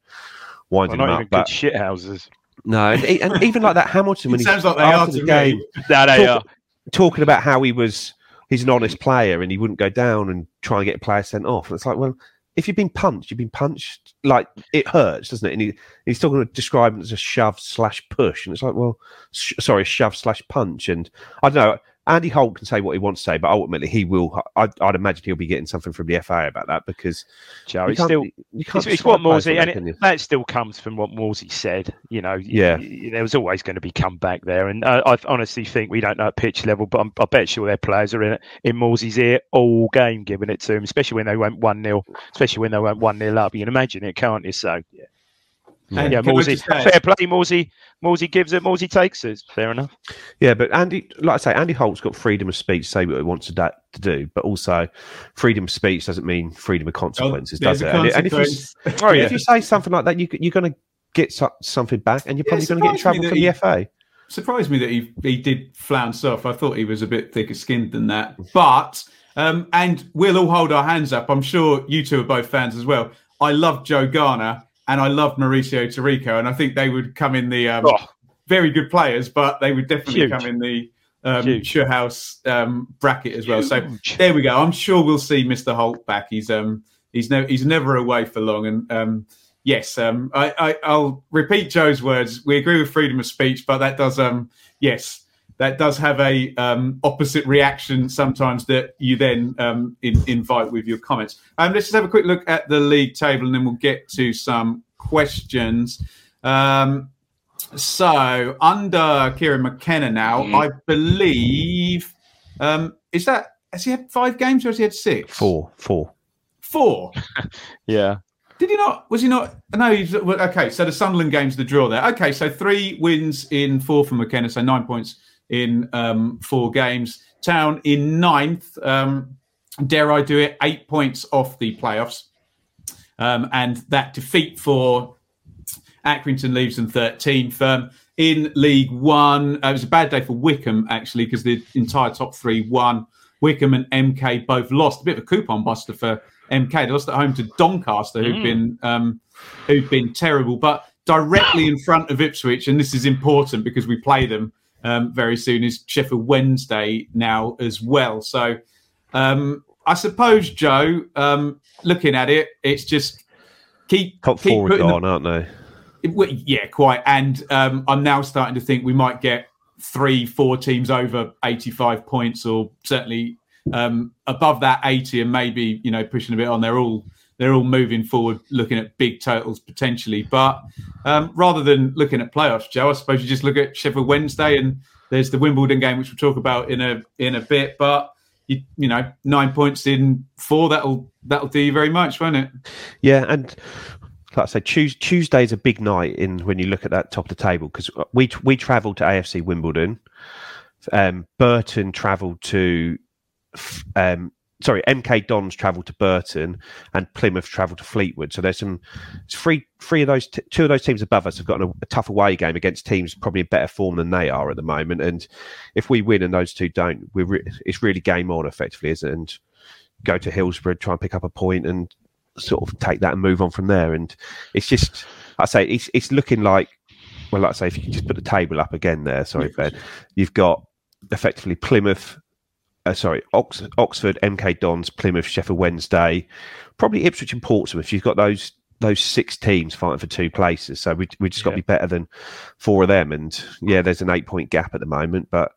Well, winding not him even up. good But shit houses. no, and, e- and even like that Hamilton when It he's sounds like they after are the to game me. No, they talk- are. talking about how he was he's an honest player and he wouldn't go down and try and get a player sent off. And it's like, well, if you've been punched, you've been punched. Like it hurts, doesn't it? And he, he's still going to describe it as a shove slash push. And it's like, well, sh- sorry, shove slash punch. And I don't know. Andy Holt can say what he wants to say, but ultimately he will. I'd, I'd imagine he'll be getting something from the FA about that because Joe, you it's can't- still you can't it's, it's what Morsy, and that, it, that still comes from what Morsy said. You know, Yeah. there was always going to be come back there, and uh, I honestly think we don't know at pitch level, but I'm, I bet sure their players are in it, in Morsy's ear all game, giving it to him, especially when they went one 0 especially when they went one 0 up. You can imagine it, can't you? So yeah, And yeah, can Morsy, fair play, Morsy. Morsy gives it, Morsy takes it. Fair enough. Yeah, but Andy, like I say, Andy Holt's got freedom of speech, to say what he wants to, da- to do, but also freedom of speech doesn't mean freedom of consequences, there's does it? And, and if, you. Oh yeah, if you say something like that, you, you're going to get so- something back, and you're Yeah, probably going to get in trouble from that the FA. surprised me that he he did flounce off. I thought he was a bit thicker skinned than that. But um, and we'll all hold our hands up. I'm sure you two are both fans as well. I love Joe Garner and I love Mauricio Taricco, and I think they would come in the um, Oh. very good players, but they would definitely Huge. come in the um, Huge. House um, bracket as well. So there we go. I'm sure we'll see Mr. Holt back. He's um he's no he's never away for long. And um yes, um I, I I'll repeat Joe's words. We agree with freedom of speech, but that does um yes that does have a um, opposite reaction sometimes that you then um, in, invite with your comments. Um, let's just have a quick look at the league table and then we'll get to some questions. Um, so under Kieran McKenna now, I believe um, is that has he had five games or has he had six? Four, four. Four. yeah. Did he not? Was he not? No. He's, okay, so the Sunderland game's the draw there. Okay, so three wins in four for McKenna, so nine points in um, four games. Town in ninth. Um, dare I do it? Eight points off the playoffs, um, and that defeat for Accrington leaves them 13th. Um, in League One, uh, it was a bad day for Wickham actually because the entire top three won. Wickham and MK both lost. A bit of a coupon buster for MK. They lost at home to Doncaster, who've been um, who've been terrible, but directly in front of Ipswich, and this is important because we play them um, very soon. Is Sheffield Wednesday now as well? So um, I suppose Joe, um, looking at it, it's just keep Top keep four are putting the- aren't they? it- well, yeah, quite. And um, I'm now starting to think we might get three, four teams over 85 points, or certainly um, above that 80, and maybe you know pushing a bit on. They're all they're all moving forward, looking at big totals potentially. But um, rather than looking at playoffs, Joe, I suppose you just look at Sheffield Wednesday, and there's the Wimbledon game, which we'll talk about in a in a bit. But you, you know, nine points in four, that'll that'll do you very much, won't it? Yeah, and like I say, Tues Tuesday is a big night in when you look at that top of the table because we we travelled to AFC Wimbledon, um, Burton travelled to, um, sorry, MK Dons travelled to Burton, and Plymouth travelled to Fleetwood. So there's some it's three three of those t- two of those teams above us have got a, a tough away game against teams probably in better form than they are at the moment. And if we win and those two don't, we're re- it's really game on effectively, isn't it? And go to Hillsborough, try and pick up a point and sort of take that and move on from there. And it's just, I say, it's it's looking like, well, like I say, if you can just put the table up again there, sorry, Ben, you've got effectively Plymouth, uh, sorry, Ox- Oxford, MK Dons, Plymouth, Sheffield Wednesday, probably Ipswich and Portsmouth. You've got those those six teams fighting for two places. So we we just got to be better than four of them. And yeah, there's an eight point gap at the moment, but.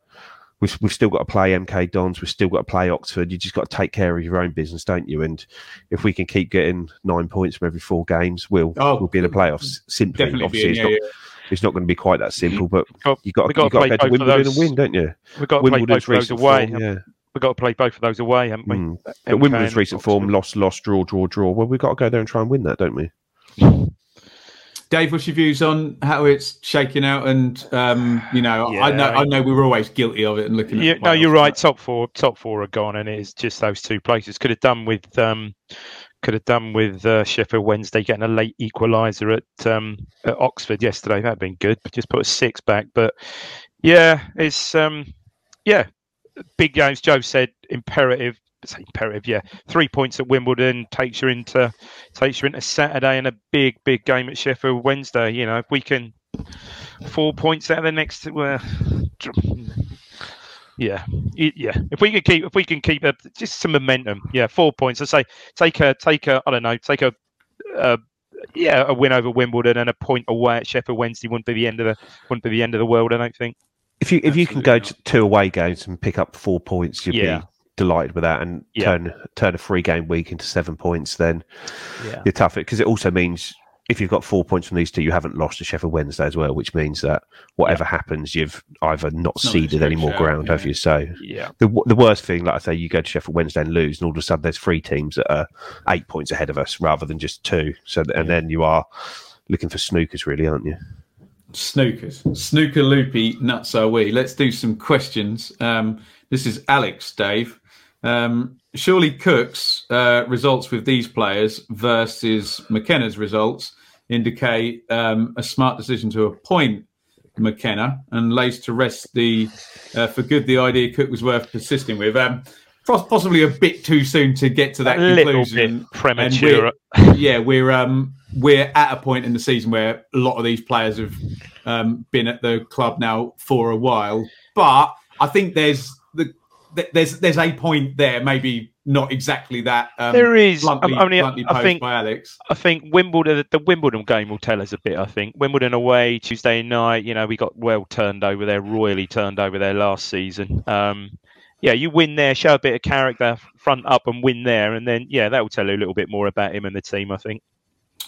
We've, we've still got to play MK Dons. We've still got to play Oxford. You just got to take care of your own business, don't you? And if we can keep getting nine points from every four games, we'll Oh, we'll be in the playoffs. Simply, Definitely obviously, it's, yeah, not, it's not going to be quite that simple, but Got- you got we you got to play go to both of Wimbledon those- and win, don't you? We've got to play both of those away. form, yeah. We've got to play both of those away, haven't we? Mm. But Wimbledon's and recent form, Oxford. lost, lost, draw, draw, draw. Well, we've got to go there and try and win that, don't we? Dave, what's your views on how it's shaking out? And um, you know, I know I know we were always guilty of it and looking. Yeah, no, you're right. but- Top four, top four are gone, and it's just those two places. Could have done with, um, could have done with uh, Sheffield Wednesday getting a late equaliser at um, at Oxford yesterday. That'd been good. Just put a six back. But yeah, it's um, yeah, big games. Joe said imperative. Imperative. Yeah, three points at Wimbledon takes you into takes you into Saturday and a big big game at Sheffield Wednesday. You know, if we can four points out of the next. Uh, yeah, yeah. If we can keep, if we can keep up just some momentum, yeah, four points. I say take a, take a, I don't know, take a, uh, yeah, a win over Wimbledon and a point away at Sheffield Wednesday wouldn't be the end of the, wouldn't be the end of the world. I don't think. if you if you can go not. to two away games and pick up four points, you'd Yeah. be delighted with that, and Yeah. turn turn a three game week into seven points. Then Yeah. you're tough because it also means if you've got four points from these two, you haven't lost to Sheffield Wednesday as well, which means that whatever happens, you've either not not ceded any more ground, have you? So Yeah. the the worst thing, like I say, you go to Sheffield Wednesday and lose, and all of a sudden there's three teams that are eight points ahead of us rather than just two. So and then you are looking for snookers, really, aren't you? Snookers. Snooker loopy nuts are we. Let's do some questions. Um, this is Alex, Dave. Um, surely Cook's uh, results with these players versus McKenna's results indicate um, a smart decision to appoint McKenna and lays to rest the uh, for good the idea Cook was worth persisting with. Um, possibly a bit too soon to get to that a conclusion. premature. we're- yeah, we're um we're at a point in the season where a lot of these players have um, been at the club now for a while. But I think there's the there's there's a point there, maybe not exactly that. Um, There is. bluntly, I bluntly I think- by Alex. I think Wimbledon, the Wimbledon game will tell us a bit. I think Wimbledon away Tuesday night. You know, we got well turned over there, royally turned over there last season. Um, yeah, you win there, show a bit of character, front up and win there, and then yeah, that will tell you a little bit more about him and the team. I think.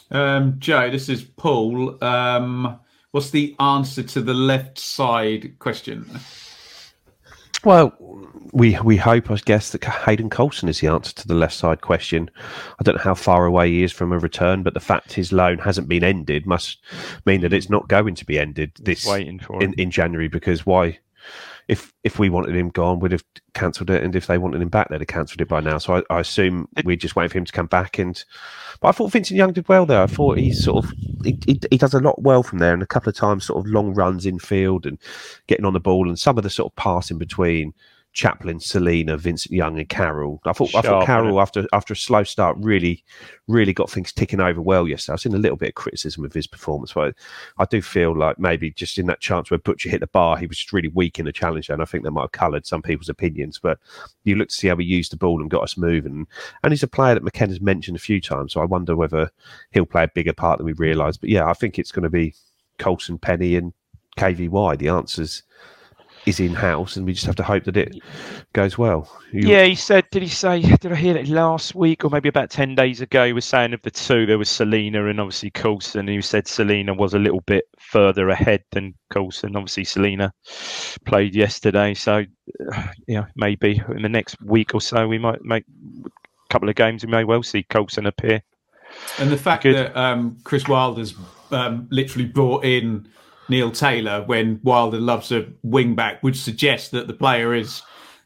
Um, Joe, this is Paul. Um, what's the answer to the left side question? Well, we we hope, I guess, that Hayden Coulson is the answer to the left side question. I don't know how far away he is from a return, but the fact his loan hasn't been ended must mean that it's not going to be ended this Waiting for in, in January. Because why? If if we wanted him gone, we'd have cancelled it, and if they wanted him back, they'd have cancelled it by now. So I, I assume we're just waiting for him to come back. And but I thought Vincent Young did well there. I thought he sort of he, he, he does a lot well from there, and a couple of times sort of long runs in field and getting on the ball, and some of the sort of passing between Chaplin, Celina, Vincent Young, and Carroll. I thought I thought Carroll after after a slow start really really got things ticking over well yesterday. I've seen a little bit of criticism of his performance, but I do feel like maybe just in that chance where Butcher hit the bar, he was just really weak in the challenge, and I think that might have coloured some people's opinions. But you look to see how he used the ball and got us moving, and he's a player that McKenna's mentioned a few times. So I wonder whether he'll play a bigger part than we realise. But yeah, I think it's going to be Coulson, Penney, and KVY. The answers is in house, and we just have to hope that it goes well. You- Yeah, he said. Did he say? Did I hear that last week or maybe about ten days ago? He was saying of the two, there was Celina and obviously Coulson. He said Celina was a little bit further ahead than Coulson. Obviously, Celina played yesterday, so uh, yeah, maybe in the next week or so we might make a couple of games. We may well see Coulson appear. And the fact Good. that um, Chris Wilder's um, literally brought in Neil Taylor when Wilder loves a wing back would suggest that the player is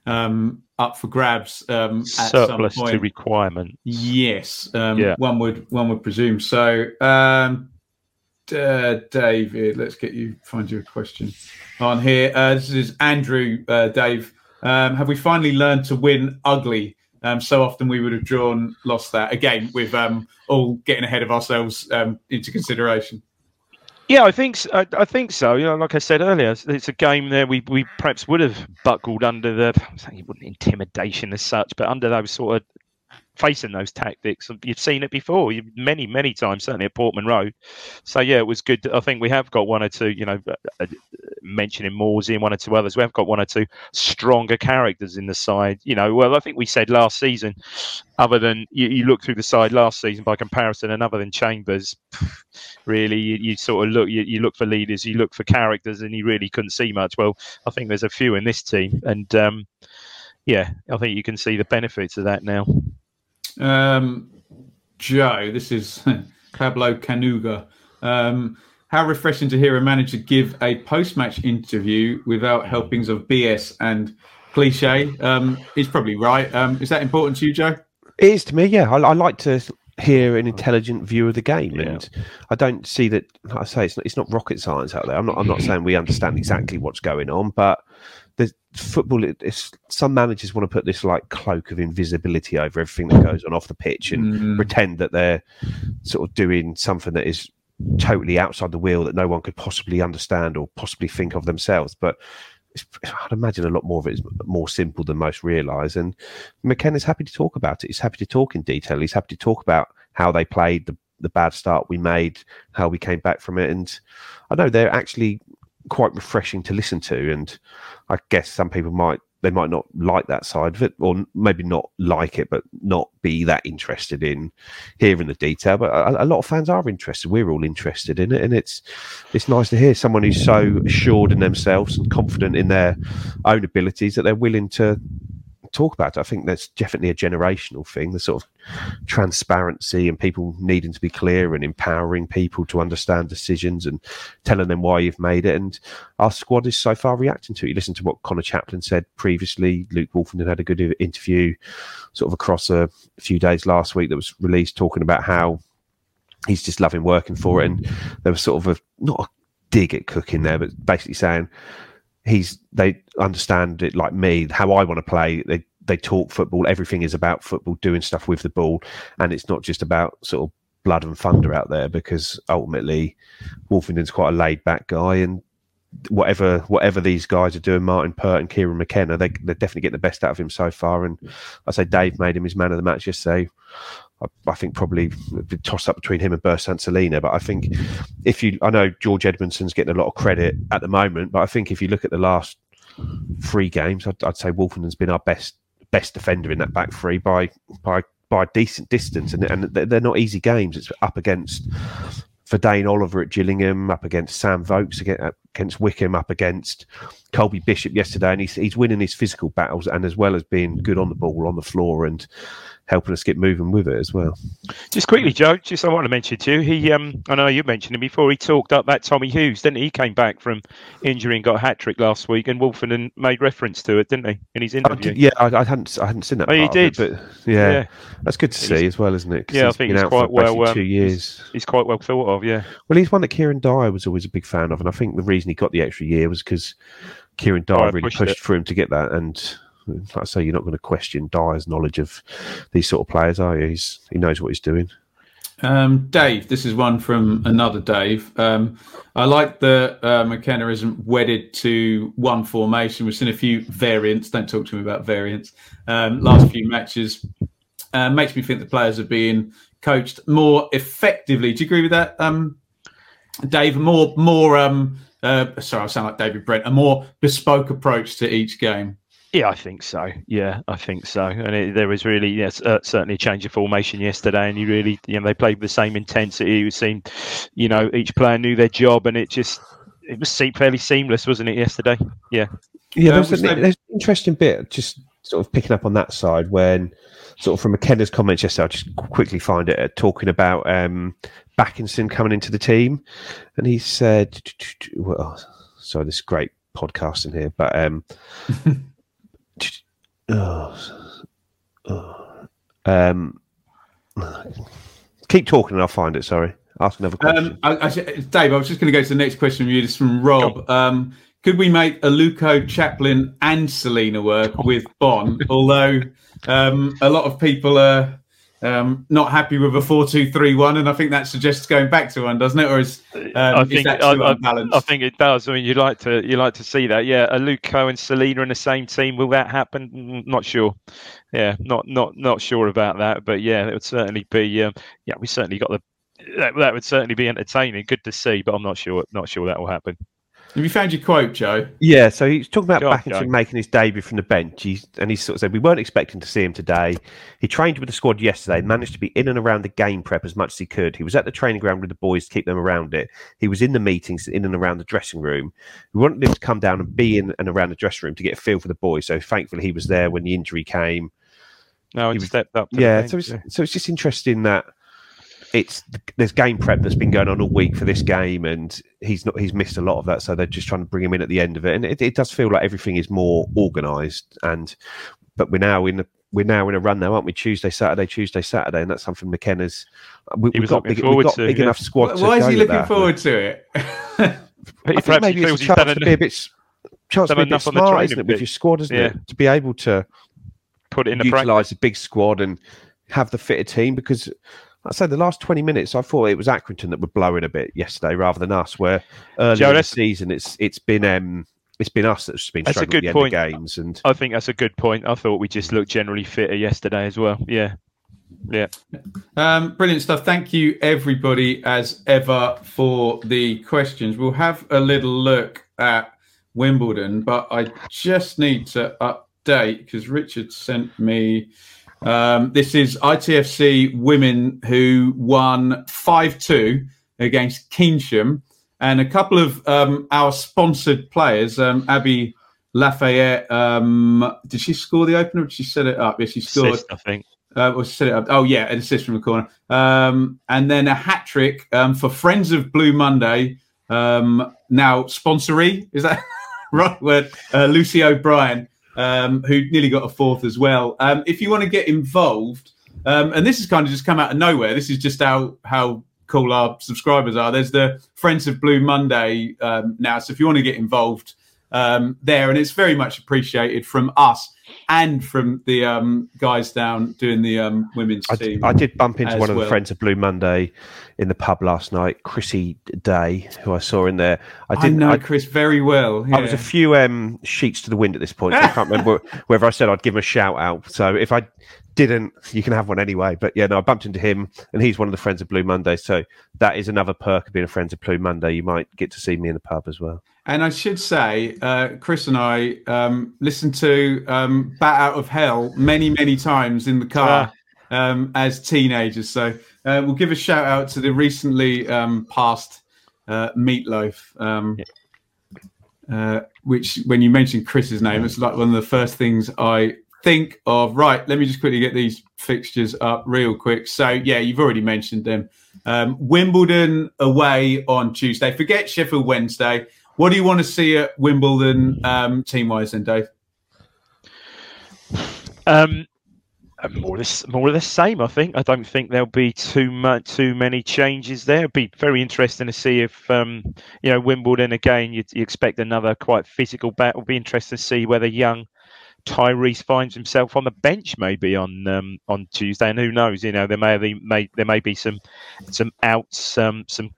um, up for grabs um, at Surplus some to point. requirement. Yes, um, Yeah. one would one would presume so. Um, uh, David, let's get you find you a question on here. Uh, this is Andrew. Uh, Dave, um, have we finally learned to win ugly? Um, so often we would have drawn, lost that again with um, all getting ahead of ourselves um, into consideration. Yeah, I think s- I, I think so. You know, like I said earlier, it's, it's a game there we, we perhaps would have buckled under the it wouldn't intimidation as such, but under those sort of facing those tactics. You've seen it before, many many times, certainly at Portman Road. So yeah, it was good. I think we have got one or two. You know, uh, uh, mentioning Morsey and one or two others. We have got one or two stronger characters in the side. You know, well, I think we said last season, other than you, you look through the side last season by comparison, and other than Chambers, really you, you sort of look you, you look for leaders, you look for characters, and you really couldn't see much. Well, I think there's a few in this team, and um, yeah, I think you can see the benefits of that now. Um, Joe, this is Pablo Canuga. Um, how refreshing to hear a manager give a post-match interview without helpings of BS and cliche. Um, he's probably right. Um, is that important to you, Joe? It is to me, yeah. I, I like to hear an intelligent view of the game, and I don't see that. Like I say it's not, it's not rocket science out there. I'm not. I'm not saying we understand exactly what's going on, but the football. It's, some managers want to put this like cloak of invisibility over everything that goes on off the pitch and Mm. pretend that they're sort of doing something that is totally outside the wheel that no one could possibly understand or possibly think of themselves. But I'd imagine a lot more of it is more simple than most realise. And McKenna's happy to talk about it. He's happy to talk in detail. He's happy to talk about how they played, the, the bad start we made, how we came back from it. And I know they're actually quite refreshing to listen to. And I guess some people might they might not like that side of it, or maybe not like it, but not be that interested in hearing the detail. But a, a, lot of fans are interested. We're all interested in it, and it's it's nice to hear someone who's so assured in themselves and confident in their own abilities that they're willing to talk about it. I think that's definitely a generational thing. The sort of transparency and people needing to be clear and empowering people to understand decisions and telling them why you've made it. And our squad is so far reacting to it. You listen to what Conor Chaplin said previously. Luke Woolfenden had a good interview sort of across a few days last week that was released talking about how he's just loving working for it. And there was sort of a, not a dig at Cook in there, but basically saying, he's they understand it like me how I want to play. They they talk football. Everything is about football, doing stuff with the ball, and it's not just about sort of blood and thunder out there. Because ultimately, Woolfenden's quite a laid back guy, and whatever whatever these guys are doing, Martin Pert and Kieran McKenna, they they're definitely getting the best out of him so far. And I say Dave made him his man of the match yesterday. I, think probably a toss up between him and Bersant Celina. But I think if you, I know George Edmundson's getting a lot of credit at the moment, but I think if you look at the last three games, I'd, I'd say Woolfenden's been our best best defender in that back three by by by decent distance, and and they're not easy games. It's up against for Dane Oliver at Gillingham, up against Sam Vokes uh, against Wickham, up against Colby Bishop yesterday, and he's he's winning his physical battles, and as well as being good on the ball, on the floor, and helping us get moving with it as well. Just quickly, Joe, just I want to mention to you, he, um, I know you mentioned him before. He talked up that Tommy Hughes, didn't he? He came back from injury and got a hat trick last week, and Woolfenden made reference to it, didn't he, in his interview? yeah, I, I, hadn't, I hadn't seen that. Oh, he did, it, but yeah, yeah, that's good to see as well, isn't it? Yeah, I think he's quite well. Um, two years. He's, he's, quite well thought of. Yeah. Well, he's one that Kieran Dyer was always a big fan of, and I think the reason he got the extra year was because Kieran Dyer really pushed, pushed for him to get that, and like I say, you're not going to question Dyer's knowledge of these sort of players, are you? He's, he knows what he's doing. Um, Dave, this is one from another Dave. Um, I like that uh, McKenna isn't wedded to one formation. We've seen a few variants. Don't talk to me about variants. Um, last few matches uh, makes me think the players are being coached more effectively. Do you agree with that, um, Dave? More, more. Um, uh, sorry, I sound like David Brent. A more bespoke approach to each game. Yeah, I think so. Yeah, I think so. And it, there was really, yes, uh, certainly a change of formation yesterday, and you really, you know, they played with the same intensity. It seemed, you know, each player knew their job, and it just, it was fairly seamless, wasn't it, yesterday? Yeah. Yeah, there's, uh, there's an interesting bit, just sort of picking up on that side when, sort of from McKenna's comments yesterday, I'll just quickly find it, uh, talking about um, Bakinson coming into the team, and he said, well, sorry, this is great podcasting here, but um, Oh, oh. Um, keep talking and I'll find it. Sorry. Ask another question. Um, I, I, Dave, I was just going to go to the next question from you. This from Rob. Um, could we make Aluko, Chaplin, and Celina work with Bonne? Although um, a lot of people are um, not happy with a four-two-three-one, and I think that suggests going back to one, doesn't it? Or is, um, I think, is that too I, unbalanced? I, I, think it does. I mean, you like to you like to see that. Yeah, Aluko and Celina in the same team. Will that happen? Mm, not sure. Yeah, not not not sure about that. But yeah, it would certainly be. Um, yeah, we certainly got the. That, that would certainly be entertaining. Good to see, but I'm not sure. Not sure that will happen. Have you found your quote, Joe? Yeah, so he's talking about Bakinson making his debut from the bench. He's, and he sort of said, We weren't expecting to see him today. He trained with the squad yesterday, managed to be in and around the game prep as much as he could. He was at the training ground with the boys to keep them around it. He was in the meetings, in and around the dressing room. We wanted him to come down and be in and around the dressing room to get a feel for the boys. So thankfully, he was there when the injury came. No, he, he stepped up. Yeah, so it's, so it's just interesting that it's there's game prep that's been going on all week for this game, and he's not he's missed a lot of that. So they're just trying to bring him in at the end of it, and it, it does feel like everything is more organised. And but we're now in the we're now in a run now, aren't we? Tuesday, Saturday, Tuesday, Saturday, and that's something McKenna's. We, have got, big, we've got to, big yeah. enough squad. Why is he looking forward to it? I think maybe it's a chance to be a bit chance to be a bit smart, isn't it, with your squad, isn't yeah. it? To be able to put it in utilise a big squad and have the fitter team because I said the last 20 minutes, I thought it was Accrington that were blowing a bit yesterday rather than us, where early Joe, in the season it's it's been um, it's been us that's been that's a good point. games. And I think that's a good point. I thought we just looked generally fitter yesterday as well. Yeah. Yeah. Um, brilliant stuff. Thank you, everybody, as ever, for the questions. We'll have a little look at Wimbledon, but I just need to update because Richard sent me. Um, this is ITFC women who won 5 2 against Keynsham. And a couple of um, our sponsored players, um, Abby Lafayette, um, did she score the opener? Did she set it up? Yes, she scored. Assist, I think. Uh, or set it up. Oh yeah, an assist from the corner, um, and then a hat trick um, for Friends of Blue Monday. Um, now sponsoree is that right word? Uh, Lucy O'Brien, um, who nearly got a fourth as well. Um, if you want to get involved, um, and this has kind of just come out of nowhere. This is just how how cool our subscribers are. There's the Friends of Blue Monday um, now, so if you want to get involved um, there, and it's very much appreciated from us and from the um, guys down doing the um, women's I, team. I did bump into one of the friends of Blue Monday in the pub last night, Chrissy Day, who I saw in there. I I didn't know I, Chris very well. I was a few um, sheets to the wind at this point. So I can't remember whether I said I'd give him a shout out. So if I didn't, you can have one anyway. But yeah, no, I bumped into him, and he's one of the friends of Blue Monday. So that is another perk of being a friend of Blue Monday. You might get to see me in the pub as well. And I should say, uh, Chris and I um, listened to um, Bat Out of Hell many, many times in the car um, as teenagers. So uh, we'll give a shout out to the recently um, passed uh, Meatloaf, um, uh, which, when you mentioned Chris's name, it's like one of the first things I think of. Right, let me just quickly get these fixtures up real quick. So, yeah, you've already mentioned them. Um, Wimbledon away on Tuesday. Forget Sheffield Wednesday. What do you want to see at Wimbledon um, team wise then, Dave? Um, more or less, more or less same. I think. I don't think there'll be too much, too many changes there. It'd be very interesting to see if um, you know Wimbledon again. You, you expect another quite physical battle. It'll be interesting to see whether young Tyreece finds himself on the bench maybe on um, on Tuesday, and who knows? You know, there may be may there may be some some outs, um, some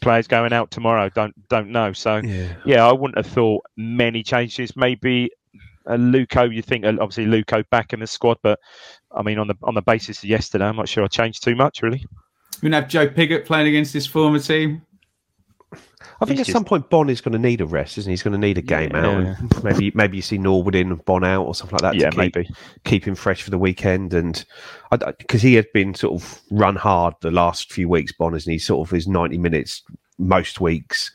players going out tomorrow. Don't don't know. So Yeah. yeah, I wouldn't have thought many changes. Maybe Aluko, you think uh, obviously Aluko back in the squad, but I mean on the on the basis of yesterday, I'm not sure I changed too much really. We're going to have Joe Pigott playing against his former team. I think He's at some point Bonne is going to need a rest, isn't he? He's going to need a game out. And maybe maybe you see Norwood in and Bonne out or something like that. Yeah, to keep, maybe. keep him fresh for the weekend. And because he had been sort of run hard the last few weeks, Bonne, isn't he? Sort of his ninety minutes most weeks.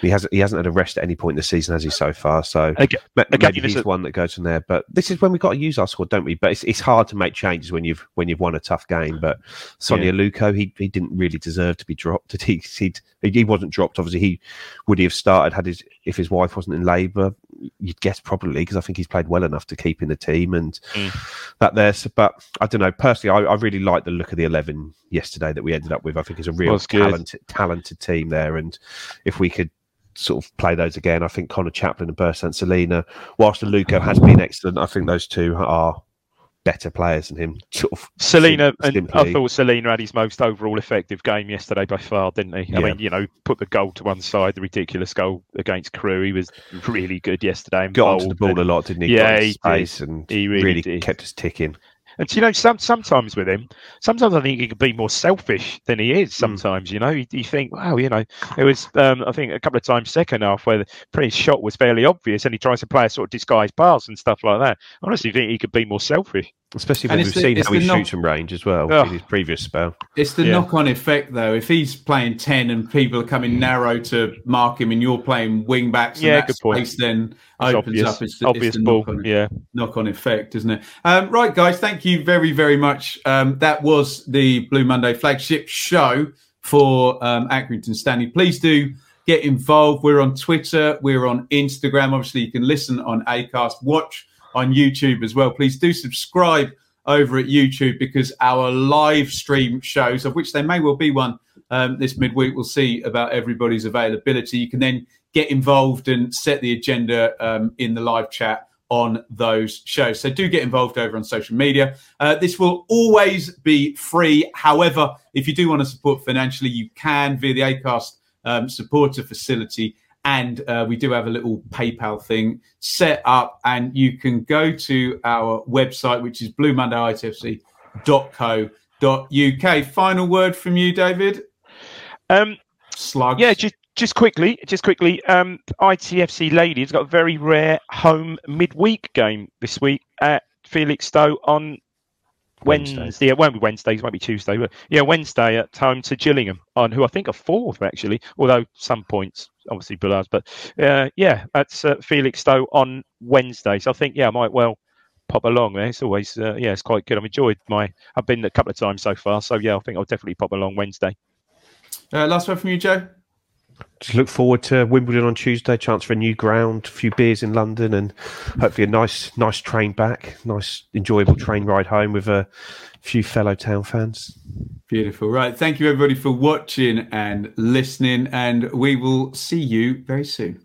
He hasn't he hasn't had a rest at any point in the season, has he so far? So again, maybe it's he's a- one that goes from there. But this is when we've got to use our squad, don't we? But it's, it's hard to make changes when you've when you've won a tough game. But Sone Aluko, he he didn't really deserve to be dropped. Did he? He'd, he wasn't dropped. Obviously, he would he have started had his if his wife wasn't in labour. You'd guess probably because I think he's played well enough to keep in the team and mm. that there. So, but I don't know. Personally, I, I really like the look of the eleven yesterday that we ended up with. I think it's a real talented talented team there, and if we could sort of play those again, I think Conor Chaplin and Bersant Celina, whilst the Luco has been excellent, I think those two are better players than him. Sort of Celina, sim- and I thought Celina had his most overall effective game yesterday by far, didn't he? I Yeah. mean, you know, put the goal to one side, the ridiculous goal against Crewe. He was really good yesterday. got onto the ball and- a lot, didn't he? Yeah, he did. and He really really kept us ticking. And you know, some sometimes with him, sometimes I think he could be more selfish than he Hmm. is. Sometimes, you know, you, you think, wow, you know, it was. Um, I think a couple of times second half where the pretty shot was fairly obvious, and he tries to play a sort of disguised pass and stuff like that. I honestly think he could be more selfish. Especially And when we've the- seen how he knock- shoots from range as well Ugh. in his previous spell. It's the Yeah. knock on effect, though. If he's playing 10 and people are coming narrow to mark him and you're playing wing backs, and Yeah, that good point. then It's opens obvious, up. It's obvious it's the ball. knock-on, Yeah. knock-on effect, isn't it? Um, right, guys, thank you very, very much. Um, that was the Blue Monday flagship show for um, Accrington Stanley. Please do get involved. We're on Twitter, we're on Instagram. Obviously, you can listen on Acast, watch on YouTube as well. Please do subscribe over at YouTube because our live stream shows, of which there may well be one um, this midweek, we'll see about everybody's availability. You can then get involved and set the agenda um, in the live chat on those shows. So do get involved over on social media. Uh, this will always be free. However, if you do want to support financially, you can via the ACAST um, supporter facility. And uh, we do have a little PayPal thing set up, and you can go to our website, which is bluemondayitfc.co.uk. Final word from you, David. Um, Slugs. yeah, just just quickly, just quickly, um, ITFC ladies got a very rare home midweek game this week at Felixstowe on Wednesday. Wednesday. It won't be Wednesday, it won't be Tuesday, but yeah, Wednesday at home to Gillingham, on who I think are fourth actually, although some points obviously below us. But uh, yeah, that's uh, Felixstowe on Wednesday. So I think yeah, I might well pop along there. It's always uh, yeah, it's quite good. I've enjoyed my. I've been a couple of times so far, so yeah, I think I'll definitely pop along Wednesday. Uh, last word from you, Joe. Just look forward to Wimbledon on Tuesday. Chance for a new ground, a few beers in London, and hopefully a nice, nice train back. Nice, enjoyable train ride home with a few fellow town fans. Beautiful. Right. Thank you, everybody, for watching and listening, and we will see you very soon.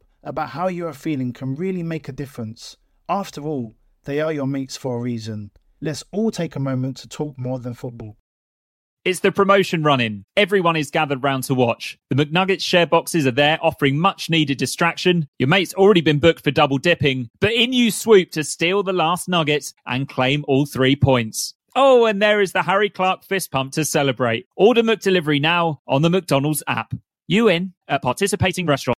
about how you are feeling can really make a difference. After all, they are your mates for a reason. Let's all take a moment to talk more than football. It's the promotion running. Everyone is gathered round to watch. The McNuggets share boxes are there offering much needed distraction. Your mate's already been booked for double dipping, but in you swoop to steal the last nugget and claim all three points. Oh, and there is the Harry Clark fist pump to celebrate. Order McDelivery now on the McDonald's app. You in at participating restaurants.